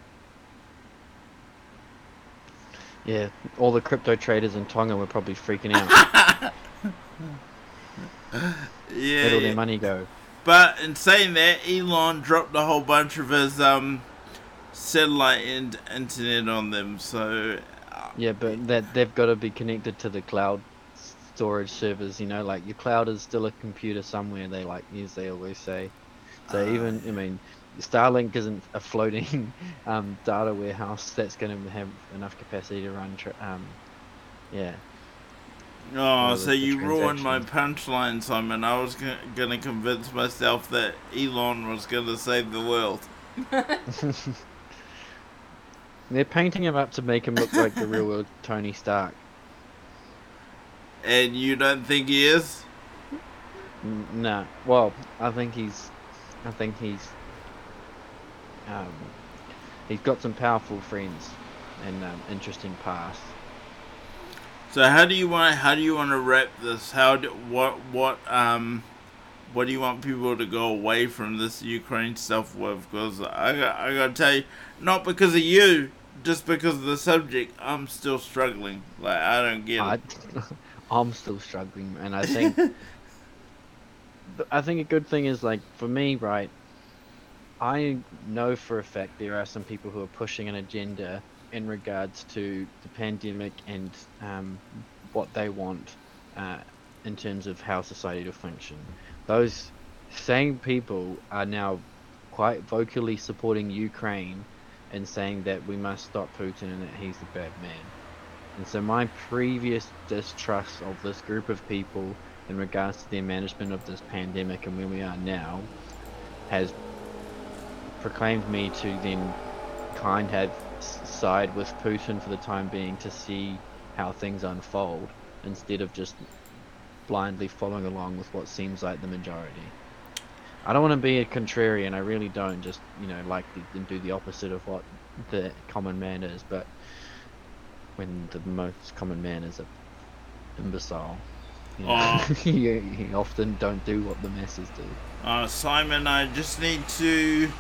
Yeah, all the crypto traders in Tonga were probably freaking out. Yeah, Where'd all their money go? But in saying that, Elon dropped a whole bunch of his um satellite and internet on them. So uh, Yeah, but that they've got to be connected to the cloud storage servers. You know, like your cloud is still a computer somewhere. They like as they always say. So Ah, even I mean, Starlink isn't a floating um, data warehouse that's going to have enough capacity to run. Tra- um, yeah, oh, the- so the you ruined my punchline, Simon. I was g- gonna convince myself that Elon was gonna save the world. they're painting him up to make him look like the real world Tony Stark. And you don't think he is? N- Nah. Well, I think he's. I think he's. Um, he's got some powerful friends and um, interesting past. So how do you want? How do you want to wrap this? How do, what what um what do you want people to go away from this Ukraine stuff with? Because I got I gotta tell you, not because of you, just because of the subject. I'm still struggling. Like I don't get I, it. I'm still struggling, and I think. I think a good thing is like for me, right? I know for a fact there are some people who are pushing an agenda in regards to the pandemic and um, what they want uh, in terms of how society to function. Those same people are now quite vocally supporting Ukraine and saying that we must stop Putin and that he's the bad man. And so my previous distrust of this group of people in regards to their management of this pandemic and where we are now has proclaimed me to then kind of side with Putin for the time being to see how things unfold instead of just blindly following along with what seems like the majority. I don't want to be a contrarian, I really don't just, you know, like the, and do the opposite of what the common man is, but when the most common man is a imbecile, you, know, Oh. you, you often don't do what the masses do. Uh, Simon, I just need to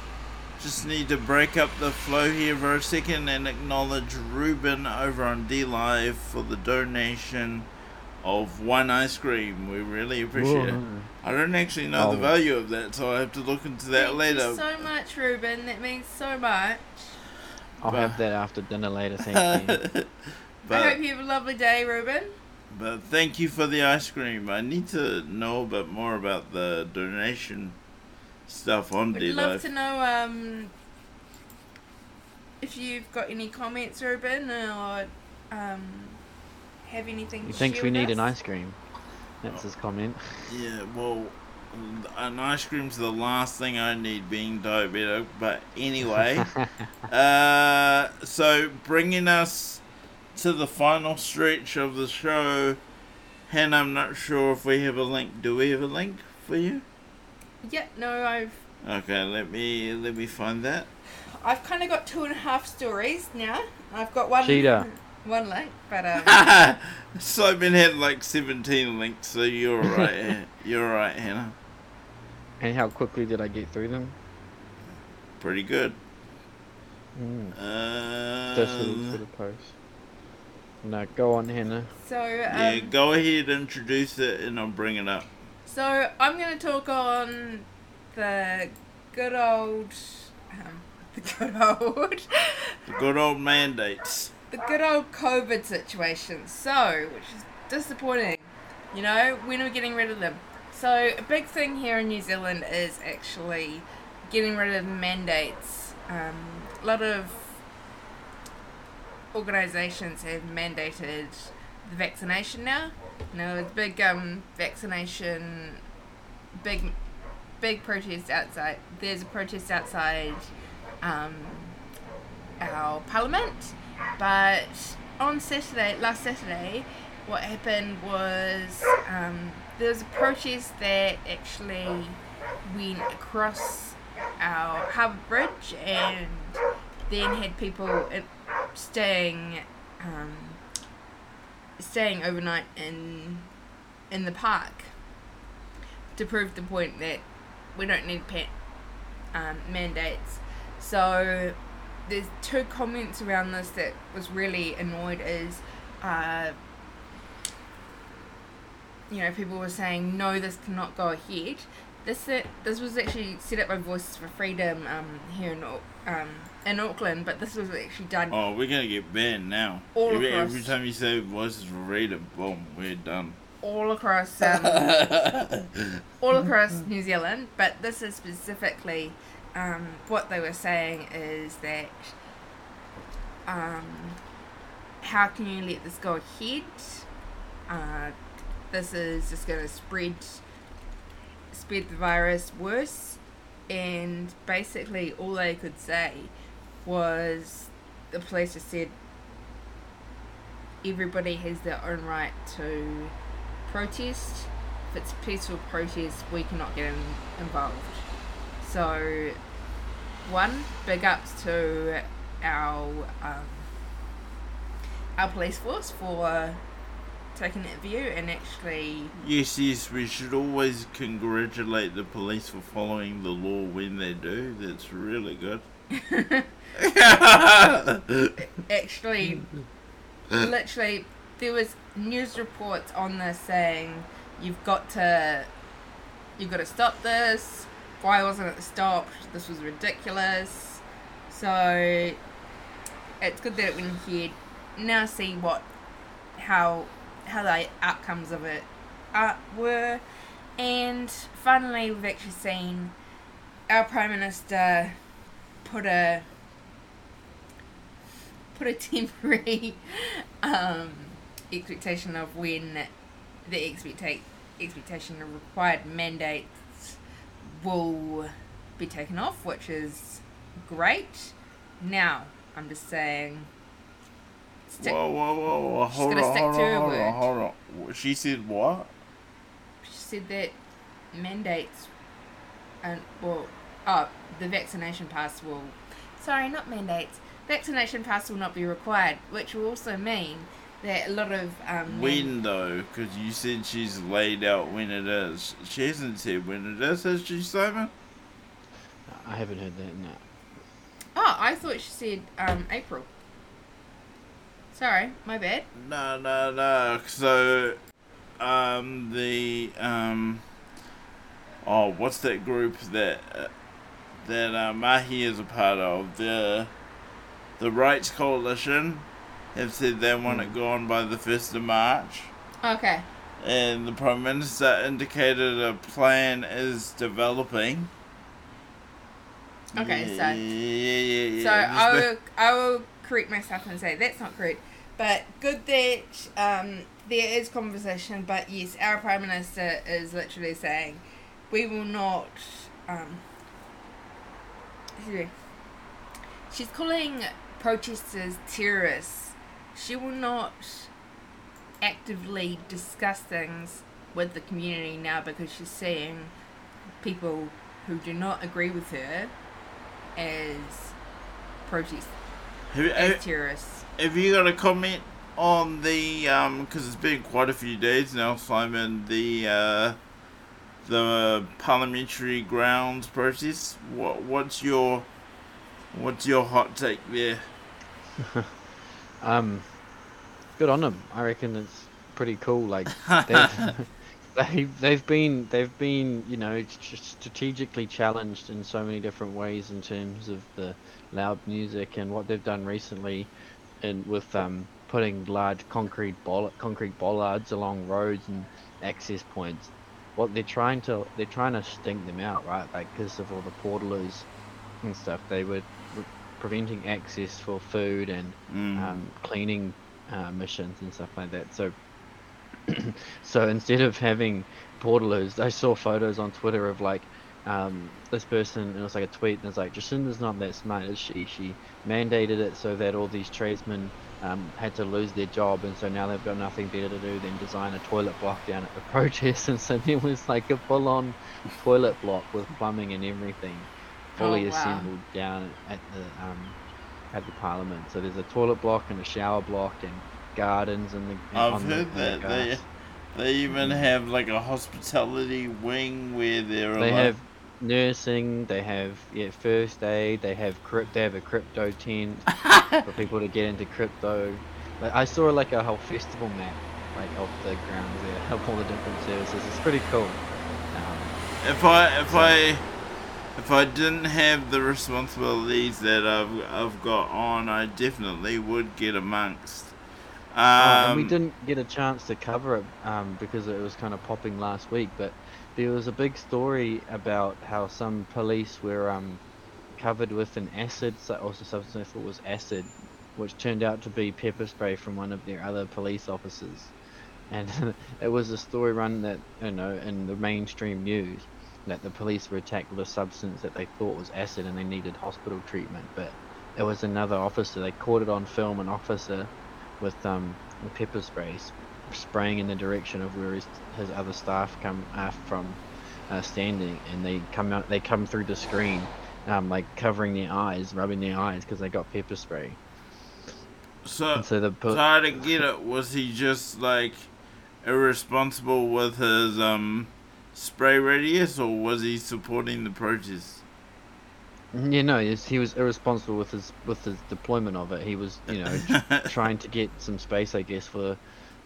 just need to break up the flow here for a second and acknowledge Ruben over on DLive for the donation of one ice cream. We really appreciate it. I don't actually know the Oh. value of that, so I have to look into that Thank later. you so much, Ruben. That means so much. I'll have that after dinner later, thank you. I hope you have a lovely day, Ruben. but thank you for the ice cream. I need to know a bit more about the donation stuff on D Would love Live. to know um, if you've got any comments, Ruben, or um, have anything. He to thinks we with need an ice cream. That's his comment. Yeah, well, an ice cream's the last thing I need being diabetic. But anyway, uh, so bringing us to the final stretch of the show, and I'm not sure if we have a link. Do we have a link for you? Yeah, no, I've Okay, let me let me find that. I've kind of got two and a half stories now. I've got one. Cheetah. One link, but um, Simon had like 17 links, so you're right. you're right, Hannah. And how quickly did I get through them? Pretty good. Mm. Uh, This little Twitter post. No, go on, Hannah. so um, yeah, go ahead, introduce it, and I'll bring it up. so I'm gonna talk on the good old, um, the good old, The good old mandates. The good old COVID situation. So, which is disappointing. You know, when are we getting rid of them? So, a big thing here in New Zealand is actually getting rid of mandates. Um, a lot of organisations have mandated the vaccination now. You know, there's big um, vaccination, big, big protest outside. There's a protest outside um, our parliament, but on Saturday, last Saturday, what happened was um, there was a protest that actually went across our harbour bridge and then had people uh, staying um, staying overnight in in the park to prove the point that we don't need pet um, mandates. So there's two comments around this that was really annoyed is uh, you know people were saying no this cannot go ahead this uh, this was actually set up by Voices for Freedom um, here in um, in Auckland but this was actually done Oh, we're gonna get banned now. All every, across. every time you say voices for freedom, boom, we're done. all across um, all across New Zealand, but this is specifically um, what they were saying is that um, how can you let this go ahead? Uh, this is just going to spread spread the virus worse, and basically all they could say was the police just said everybody has their own right to protest. If it's peaceful protest, we cannot get in, involved. So, one, big ups to our um, our police force for taking that view and actually Yes, yes, we should always congratulate the police for following the law when they do. That's really good. actually literally there was news reports on this saying you've got to you've got to stop this why wasn't it stopped this was ridiculous. So it's good that it went ahead now see what how how the outcomes of it uh, were. And finally we've actually seen our prime minister put a put a temporary um, expectation of when the expecta- expectation of required mandates will be taken off, which is great. Now, I'm just saying. Stick, whoa, whoa, whoa, whoa. Hold gonna on, stick hold to her on, hold word. on, hold on. She said what? She said that mandates, and well, oh, the vaccination pass will. Sorry, not mandates. Vaccination pass will not be required, which will also mean that a lot of um, When though? Because you said she's laid out when it is. She hasn't said when it is, has she, Simon? I haven't heard that. No. Oh, I thought she said um, April. Sorry, my bad. No, no, no. So, um, the um, oh, what's that group that uh, that uh, Mahi is a part of? The the Rights Coalition have said they want it gone by the first of March, Okay. and the Prime Minister indicated a plan is developing. Okay, so- yeah, yeah, yeah, So. I will I will correct myself and say that's not correct. But good that um, there is conversation. But yes, our prime minister is literally saying we will not. Um, excuse me. she's calling protesters terrorists. She will not actively discuss things with the community now because she's seeing people who do not agree with her as protest Have, as have, terrorists. have you got a comment, on the um because it's been quite a few days now, Simon. The uh, the parliamentary grounds protest. What what's your what's your hot take there? Um, good on them. I reckon it's pretty cool. Like they've, they've they've been they've been you know st- strategically challenged in so many different ways in terms of the loud music and what they've done recently, and with um putting large concrete boll- concrete bollards along roads and access points. What they're trying to they're trying to stink them out, right? Like because of all the portaloos and stuff. They were were preventing access for food and Mm. um, cleaning uh, missions and stuff like that. So, so instead of having portaloos, I saw photos on Twitter of like um, this person, and it was like a tweet, and it's like Jacinda's not that smart, is she? She mandated it so that all these tradesmen um, had to lose their job, and so now they've got nothing better to do than design a toilet block down at the protest, and so there was like a full-on toilet block with plumbing and everything, fully Oh, wow. assembled down at the um, at the parliament. So there's a toilet block and a shower block and gardens and the. I've the- heard the that they they even have like a hospitality wing where there are They like, have nursing. They have yeah first aid. They have crypt. They have a crypto tent for people to get into crypto. Like, I saw like a whole festival map like of the grounds there of all the different services. It's pretty cool. Um, If I if I if I didn't have the responsibilities that I've I've got on, I definitely would get amongst. Um, Oh, and we didn't get a chance to cover it um, because it was kind of popping last week. But there was a big story about how some police were um, covered with an acid, also substance I thought was acid, which turned out to be pepper spray from one of their other police officers. And it was a story run that you know in the mainstream news that the police were attacked with a substance that they thought was acid and they needed hospital treatment. But it was another officer. They caught it on film. An officer with um pepper sprays spraying in the direction of where his, his other staff come uh, from uh, standing and they come out they come through the screen um, like covering their eyes rubbing their eyes because they got pepper spray so and so the so I didn't get it. Was he just like irresponsible with his um spray radius, or was he supporting the protest? yeah no he was- irresponsible with his with his deployment of it he was you know trying to get some space I guess for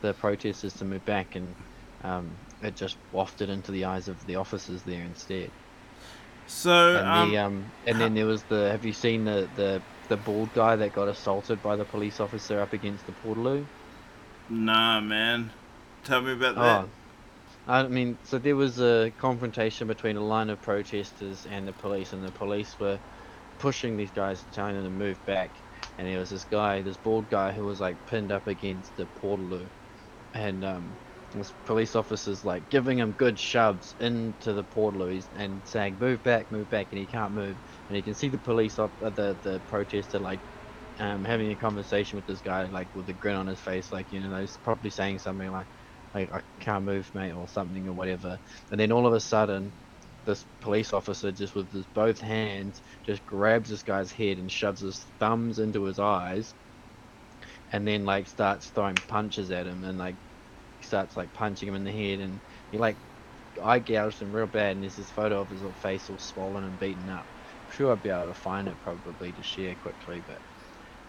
the protesters to move back and um, it just wafted into the eyes of the officers there instead So and um, the um and then there was the have you seen the the the bald guy that got assaulted by the police officer up against the portaloo nah, man. Tell me about that. I mean so there was a confrontation between a line of protesters and the police and the police were pushing these guys telling them to move back. And there was this guy this bald guy who was like pinned up against the portaloo. And um this police officers like giving him good shoves into the portaloo. And saying move back move back and he can't move. And you can see the police op- uh, the the protester like um, having a conversation with this guy like with a grin on his face like you know he's probably saying something like like I can't move mate or something or whatever. And then all of a sudden this police officer just with his both hands just grabs this guy's head and shoves his thumbs into his eyes and then like starts throwing punches at him and like starts like punching him in the head. And he like eye gouged him real bad and there's this photo of his face all swollen and beaten up. I'm sure I'd be able to find it probably to share quickly but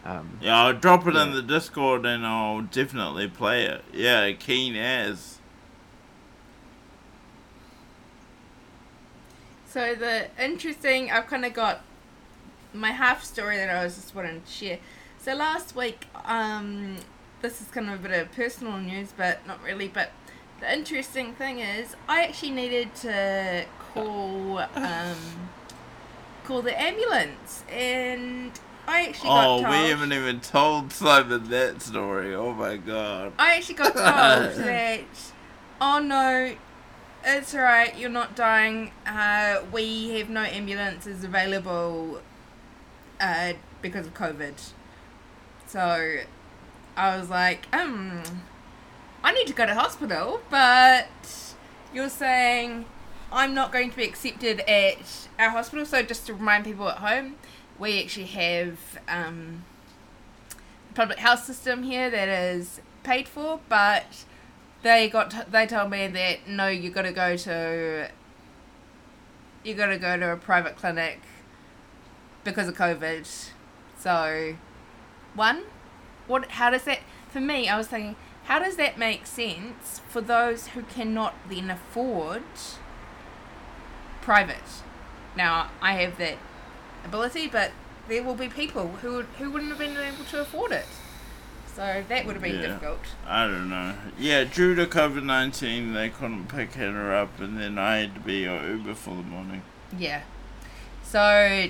um Yeah, I'll drop it in the Discord and I'll definitely play it. Yeah, keen as. So the interesting, I've kind of got my half story that I was just wanting to share. So last week, um, this is kind of a bit of personal news, but not really. But the interesting thing is, I actually needed to call um, call the ambulance, and I actually got Oh, told. we haven't even told Simon that story. Oh my god. I actually got told that, oh no, it's alright, you're not dying. Uh, we have no ambulances available uh, because of COVID. So I was like, um, I need to go to hospital, but you're saying I'm not going to be accepted at our hospital. So just to remind people at home, we actually have um, public health system here that is paid for, but they got they told me that no, you got to go to you got to go to a private clinic because of COVID. So, one, what? How does that? For me, I was thinking, how does that make sense for those who cannot then afford private? Now, I have that ability, but there will be people who who wouldn't have been able to afford it. So that would have been Yeah. difficult. I don't know. Yeah, due to COVID 19, they couldn't pick her up, and then I had to be a Uber for the morning. Yeah. So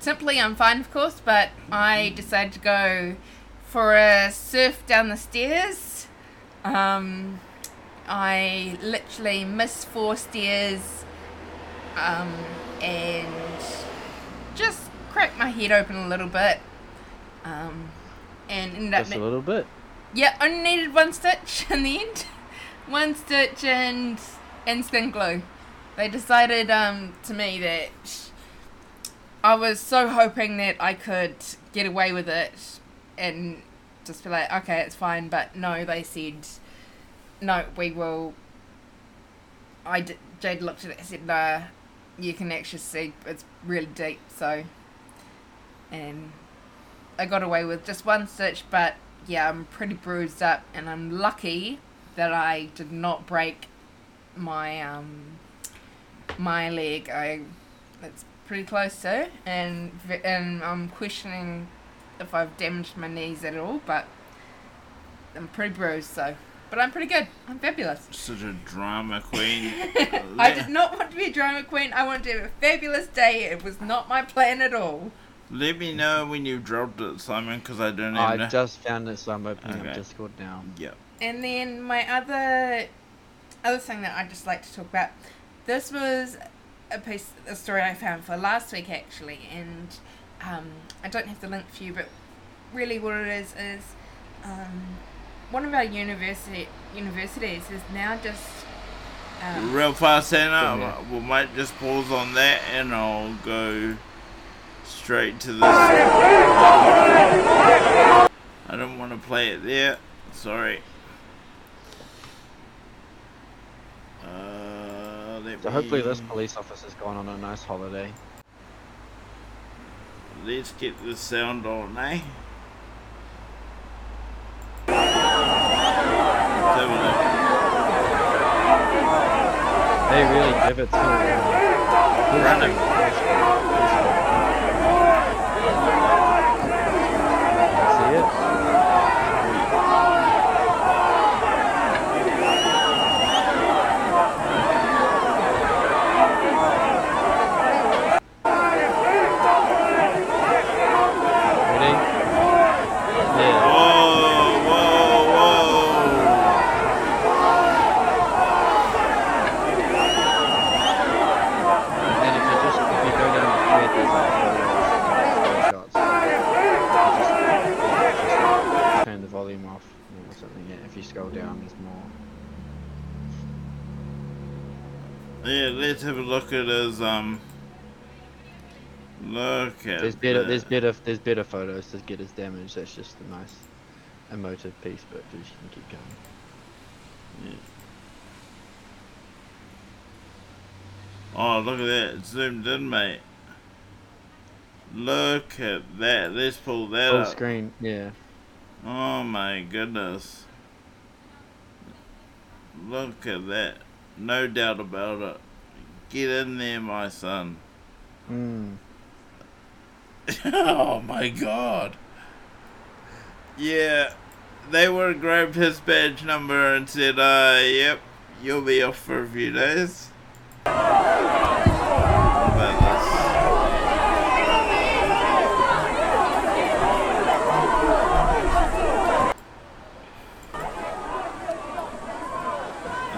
simply, I'm fine, of course, but I decided to go for a surf down the stairs. Um, I literally missed four stairs um, and just cracked my head open a little bit. Um, and ended up Just a little bit. yeah, only needed one stitch in the end. One stitch and and skin glue. They decided um to me that I was so hoping that I could get away with it and just be like, okay, it's fine. But no, they said, no, we will. I Jade looked at it and said, nah, you can actually see it's really deep. So, and I got away with just one stitch, but yeah, I'm pretty bruised up, and I'm lucky that I did not break my um my leg. I it's pretty close to, and and I'm questioning if I've damaged my knees at all, but I'm pretty bruised, so. But I'm pretty good. I'm fabulous. Such a drama queen. I did not want to be a drama queen. I wanted to have a fabulous day. It was not my plan at all. Let me know when you dropped it, Simon, because I don't even I know. just found it, so I'm opening Okay. up Discord now. Yep. And then my other other thing that I just like to talk about. This was a piece, a story I found for last week actually, and um, I don't have the link for you, but really what it is is um, one of our university universities is now just um, Real fast, Anna, Yeah. we might just pause on that and I'll go straight to this. I don't want to play it there. Sorry. Uh, So hopefully this police officer's gone on a nice holiday. Let's get the sound on, eh? They really give it to him. Run it. See it? Ready? Yeah. Whoa, whoa, whoa. And if you just if you go down the thread, there's like photos, screenshots. You just, just turn the volume off or something. Yeah, if you scroll down, there's more. Yeah, let's have a look at his um. Look at There's better, there's better, there's better photos to get his damage. That's just a nice, emotive piece, but you can keep going. Oh, look at that! It's zoomed in, mate. Look at that! Let's pull that Full up. screen, yeah. Oh my goodness! Look at that! No doubt about it. Get in there, my son. Mm. oh my god. Yeah, they would have grabbed his badge number and said, uh, yep, you'll be off for a few days. How about this?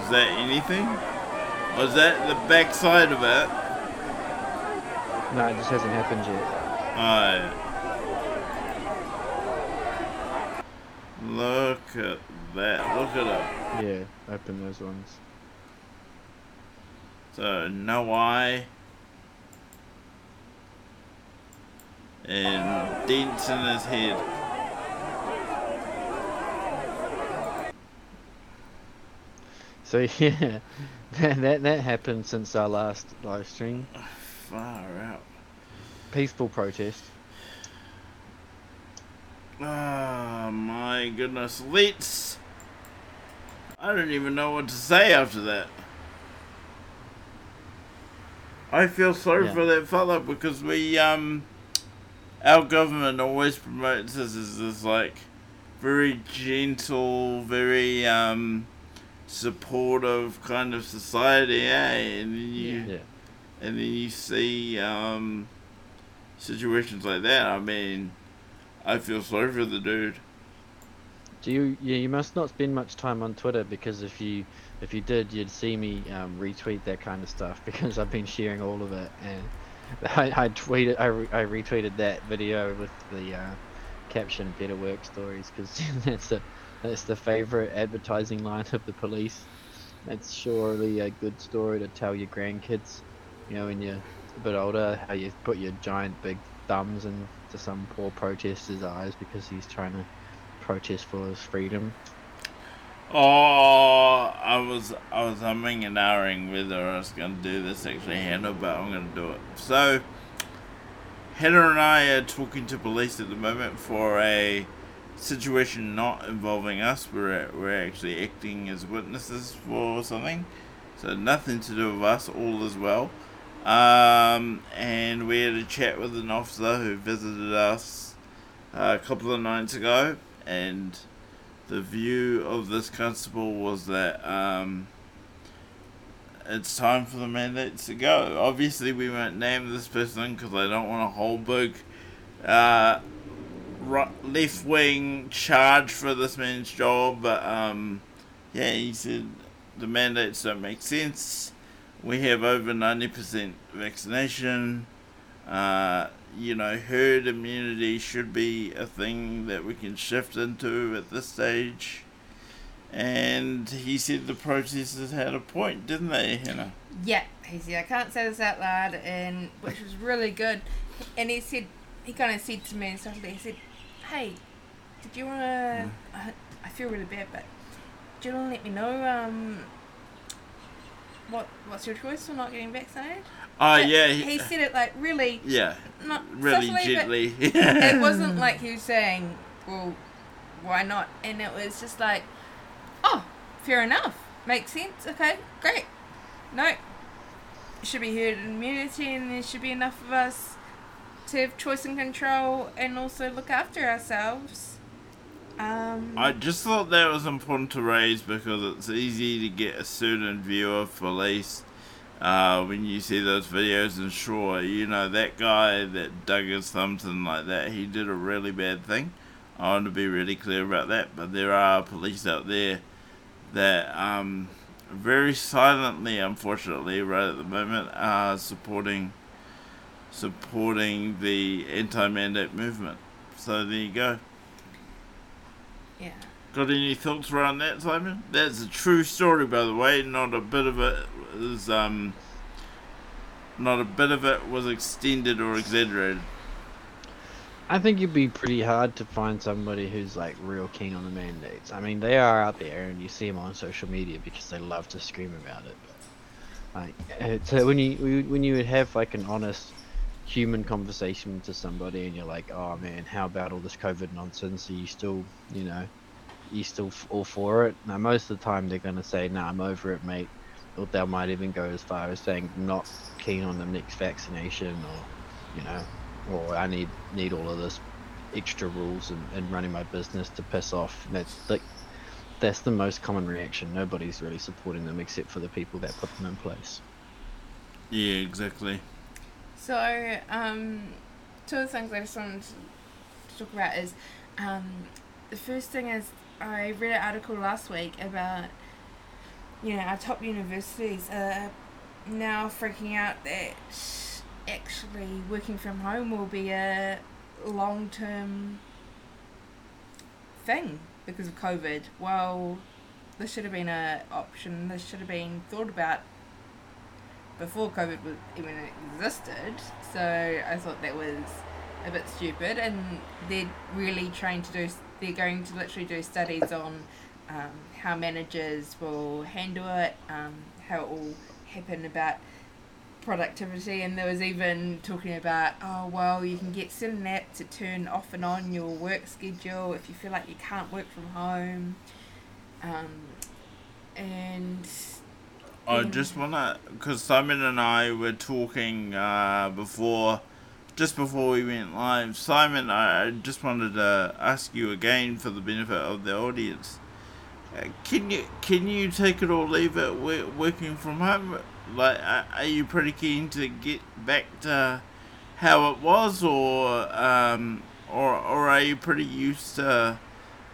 Is that anything? Was that the backside of it? No, it just hasn't happened yet. Alright. Look at that. Look at it. Yeah, open those ones. So, no eye. And dents in his head. So yeah, that, that that happened since our last live stream. Far out. Peaceful protest. Ah, my goodness. Let's. I don't even know what to say after that. I feel sorry Yeah. for that fella because we, um. Our government always promotes us as this, like, very gentle, very, um. Supportive kind of society, eh? And then you. Yeah. and then you see um, situations like that. I mean, I feel sorry for the dude. Do you? Yeah, you must not spend much time on Twitter because if you if you did, you'd see me um, retweet that kind of stuff because I've been sharing all of it and I, I tweeted I, re- I retweeted that video with the uh, caption "Better Work Stories" because that's the that's the favorite advertising line of the police. That's surely a good story to tell your grandkids. You know, when you're a bit older, how you put your giant big thumbs into some poor protester's eyes because he's trying to protest for his freedom. Oh, I was I was humming and ahhing whether I was going to do this actually, Hannah, but I'm going to do it. So, Hannah and I are talking to police at the moment for a situation not involving us. We're we're actually acting as witnesses for something, so nothing to do with us. All is well. Um, and we had a chat with an officer who visited us uh, a couple of nights ago, and the view of this constable was that um, it's time for the mandates to go. Obviously, we won't name this person because I don't want a whole big uh, left wing charge for this man's job. But um, yeah, he said the mandates don't make sense. We have over 90% vaccination. Uh, you know, herd immunity should be a thing that we can shift into at this stage. And he said the protesters had a point, didn't they, Hannah? Yeah, he said, I can't say this out loud, and which was really good. And he said, he kind of said to me that, he said, hey, did you want to, I, I feel really bad, but do you want to let me know um, what what's your choice for not getting vaccinated? Oh, But yeah. He said it like really, yeah, not really gently. it wasn't like he was saying, well, why not? And it was just like, oh, fair enough. Makes sense. Okay, great. No, should be herd immunity, and there should be enough of us have choice and control and also look after ourselves. Um, I just thought that was important to raise because it's easy to get a certain view of police uh, when you see those videos. And sure, you know, that guy that dug his thumbs in like that, he did a really bad thing. I want to be really clear about that. But there are police out there that um, very silently, unfortunately, right at the moment, are supporting supporting the anti-mandate movement. So there you go. yeah. Got any thoughts around that, Simon? That's a true story, by the way. Not a bit of it is um. Not a bit of it was extended or exaggerated. I think it'd be pretty hard to find somebody who's like real keen on the mandates. I mean, they are out there, and you see them on social media because they love to scream about it. But like, it's, uh, when you when you would have like an honest human conversation to somebody, and you're like, "Oh man, how about all this COVID nonsense? Are you still, you know, you still f- all for it?" Now, most of the time, they're gonna say, "Nah, I'm over it, mate." Or they might even go as far as saying, "Not keen on the next vaccination," or you know, or I need need all of this extra rules and, and running my business to piss off. And that's like that's the most common reaction. Nobody's really supporting them except for the people that put them in place. Yeah, exactly. So, um, two of the things I just wanted to talk about is um, the first thing is I read an article last week about you know our top universities are now freaking out that actually working from home will be a long term thing because of COVID. Well, this should have been an option. This should have been thought about before COVID was even existed. So I thought that was a bit stupid, and they're really trying to do. They're going to literally do studies on um, how managers will handle it, um, how it will happen about productivity, and there was even talking about oh well, you can get certain apps to turn off and on your work schedule if you feel like you can't work from home, um, and I just wanna, because Simon and I were talking uh, before, just before we went live. Simon, I just wanted to ask you again for the benefit of the audience. Uh, can you can you take it or leave it wo- working from home? Like, are you pretty keen to get back to how it was, or um, or or are you pretty used to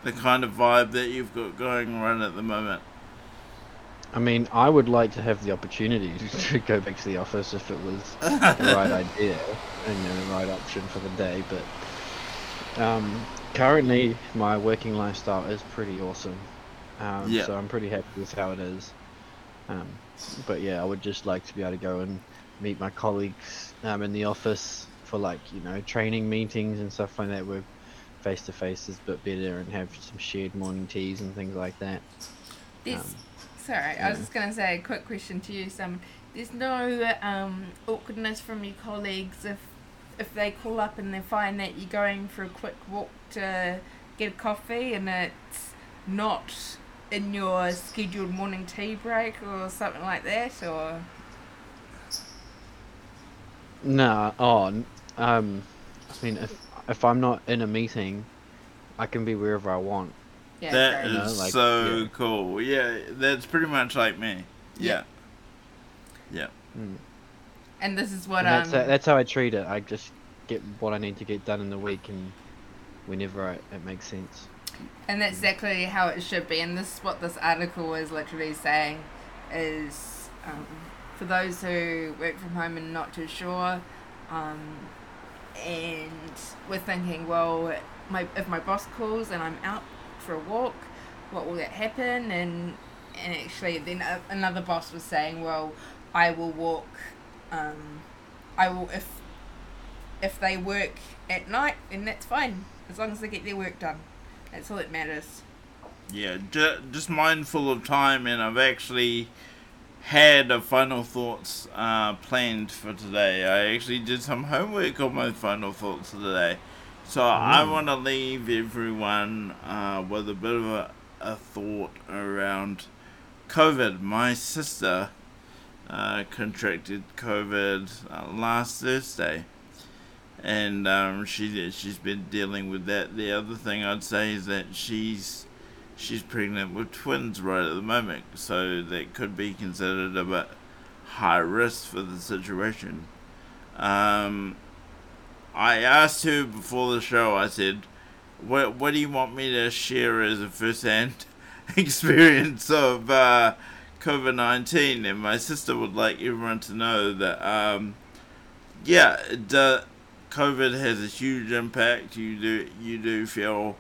the kind of vibe that you've got going right at the moment? I mean, I would like to have the opportunity to go back to the office if it was the right idea and you know, the right option for the day. But um, currently, my working lifestyle is pretty awesome. Um, Yeah. So I'm pretty happy with how it is. Um, but yeah, I would just like to be able to go and meet my colleagues um, in the office for like you know training meetings and stuff like that. Where face to face is a bit better and have some shared morning teas and things like that. There's, Sorry, I was just going to say a quick question to you, Simon. There's no um, awkwardness from your colleagues if if they call up and they find that you're going for a quick walk to get a coffee and it's not in your scheduled morning tea break or something like that, or Nah, oh, um, I mean, if if I'm not in a meeting, I can be wherever I want. Yeah, That great. Know, is like, so yeah. cool. Yeah, that's pretty much like me. Yeah. Yeah. Mm. and this is what And that's um, that's how I treat it. I just get what I need to get done in the week, and whenever I, it makes sense. And that's exactly how it should be. And this is what this article is literally saying is um, for those who work from home and not too sure, um, and we're thinking, well, my if my boss calls and I'm out for a walk, what will that happen? And and actually, then a, another boss was saying, well, I will walk. Um, I will if if they work at night, then that's fine as long as they get their work done. That's all that matters. Yeah, ju- just mindful of time, and I've actually had a final thoughts uh, planned for today. I actually did some homework on my final thoughts today. So I Mm. want to leave everyone uh, with a bit of a, a thought around COVID. My sister uh, contracted COVID uh, last Thursday and um, she she's been dealing with that. The other thing I'd say is that she's she's pregnant with twins right at the moment, so that could be considered a bit high risk for the situation. Um, I asked her before the show. I said, "What what do you want me to share as a first-hand experience of uh, COVID nineteen?" And my sister would like everyone to know that. Um, yeah, it, uh, COVID has a huge impact. You do you do feel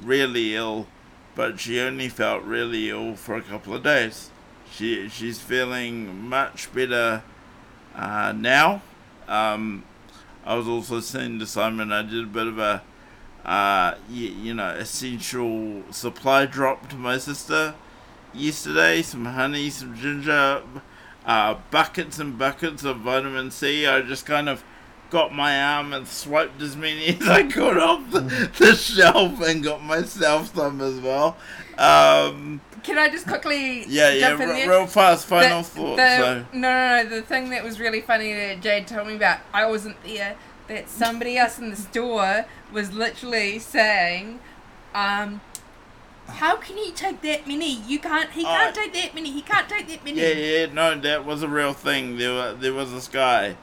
really ill, but she only felt really ill for a couple of days. She she's feeling much better uh, now. Um, I was also saying to Simon, I did a bit of a uh, you, you know essential supply drop to my sister yesterday. Some honey, some ginger, uh, buckets and buckets of vitamin C. I just kind of got my arm and swiped as many as I could off the, the shelf and got myself some as well. Um, Can I just quickly yeah, yeah, jump in re- there? real fast final The- thoughts. the- so. No, no, no. The thing that was really funny that Jade told me about, I wasn't there. That somebody else in the store was literally saying, um, "How can he take that many? You can't. He can't Oh. take that many. He can't take that many." Yeah, yeah, no, that was a real thing. There, wa- there was this guy,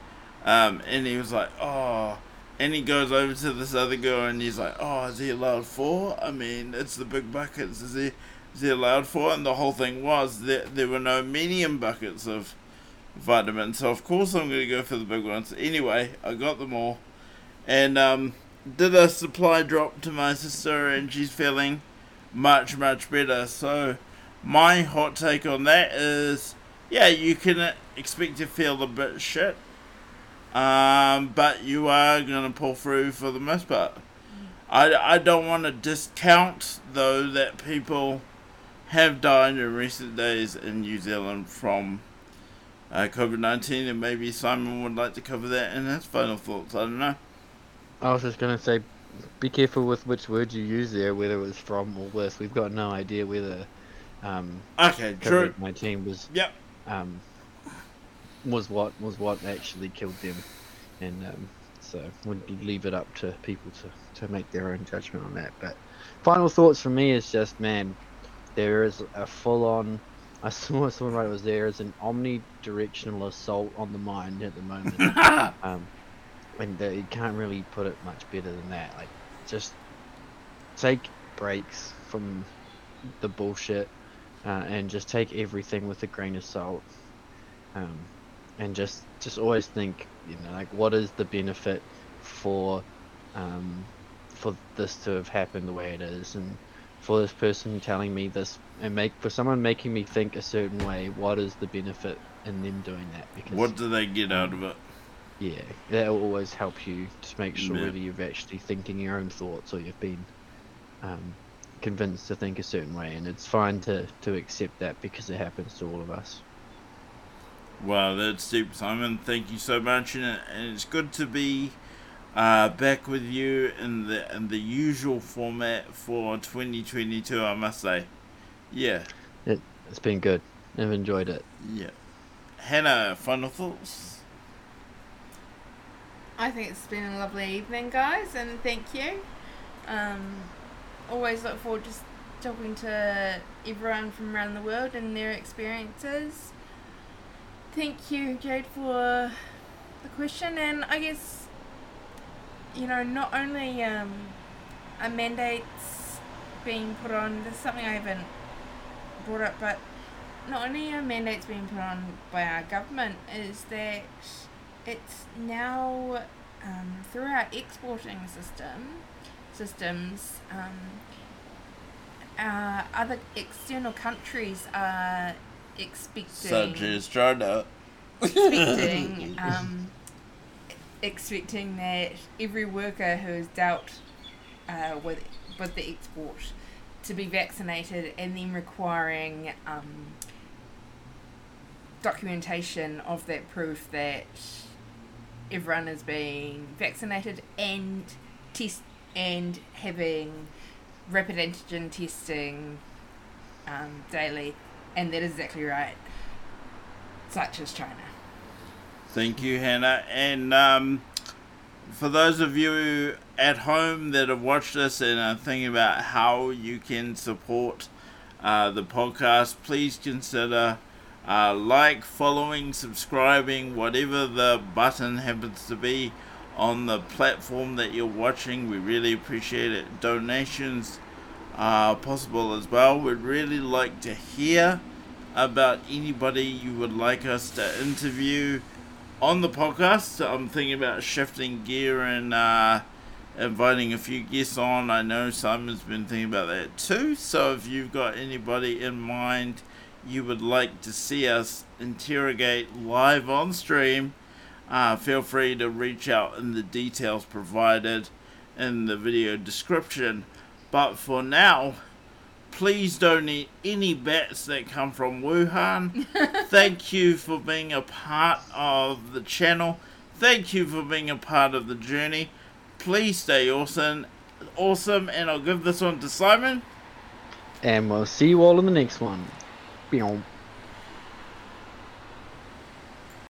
um, and he was like, "Oh," and he goes over to this other girl, and he's like, "Oh, is he allowed four? I mean, it's the big buckets. Is he, is he allowed four? And the whole thing was that there were no medium buckets of vitamins, so of course I'm gonna go for the big ones. Anyway, I got them all, and um, did a supply drop to my sister, and she's feeling much, much better. So my hot take on that is, yeah, you can expect to feel a bit shit, um, but you are gonna pull through for the most part. I, I don't want to discount though that people have died in recent days in New Zealand from uh, COVID 19, and maybe Simon would like to cover that in his final thoughts. I don't know. I was just gonna say, be careful with which words you use there, whether it was from or with. We've got no idea whether um, Okay, true. COVID nineteen was Yep. um, was what was what actually killed them, and um, so would leave it up to people to, to make their own judgment on that. But final thoughts for me is just man, there is a full on. I saw someone it was there is an omnidirectional assault on the mind at the moment. um, and uh, you can't really put it much better than that. Like, just take breaks from the bullshit, uh, and just take everything with a grain of salt. Um, and just just always think, you know, like what is the benefit for um, for this to have happened the way it is, and for this person telling me this, and make for someone making me think a certain way, what is the benefit in them doing that? Because What do they get out of it? yeah, that will always help you to make sure Yeah. whether you've actually thinking your own thoughts or you've been um, convinced to think a certain way, and it's fine to to accept that because it happens to all of us. Well, that's deep, Simon. Thank you so much, and, and it's good to be uh, back with you in the in the usual format for 2022. I must say, yeah, It's been good. I've enjoyed it. yeah. Hannah, final thoughts. I think it's been a lovely evening, guys, and thank you. Um, always look forward to s- talking to everyone from around the world and their experiences. Thank you, Jade, for the question, and I guess you know not only um, are mandates being put on. There's something I haven't brought up, but not only are mandates being put on by our government, is that it's now um, through our exporting system systems um, other external countries are expecting Such as China. expecting um, expecting that every worker who has dealt uh, with with the export to be vaccinated and then requiring um, documentation of that proof that everyone is being vaccinated and test and having rapid antigen testing um, daily and that is exactly right such as China Thank you, Hannah. And um, for those of you at home that have watched this and are thinking about how you can support uh, the podcast, please consider uh, like, following, subscribing, whatever the button happens to be on the platform that you're watching. We really appreciate it. Donations are possible as well. We'd really like to hear about anybody you would like us to interview on the podcast. I'm thinking about shifting gear and uh, inviting a few guests on. I know Simon's been thinking about that too. So if you've got anybody in mind you would like to see us interrogate live on stream, uh, feel free to reach out in the details provided in the video description. But for now, please don't eat any bats that come from Wuhan. Thank you for being a part of the channel. Thank you for being a part of the journey. Please stay awesome, awesome, and I'll give this one to Simon. And we'll see you all in the next one. Pew.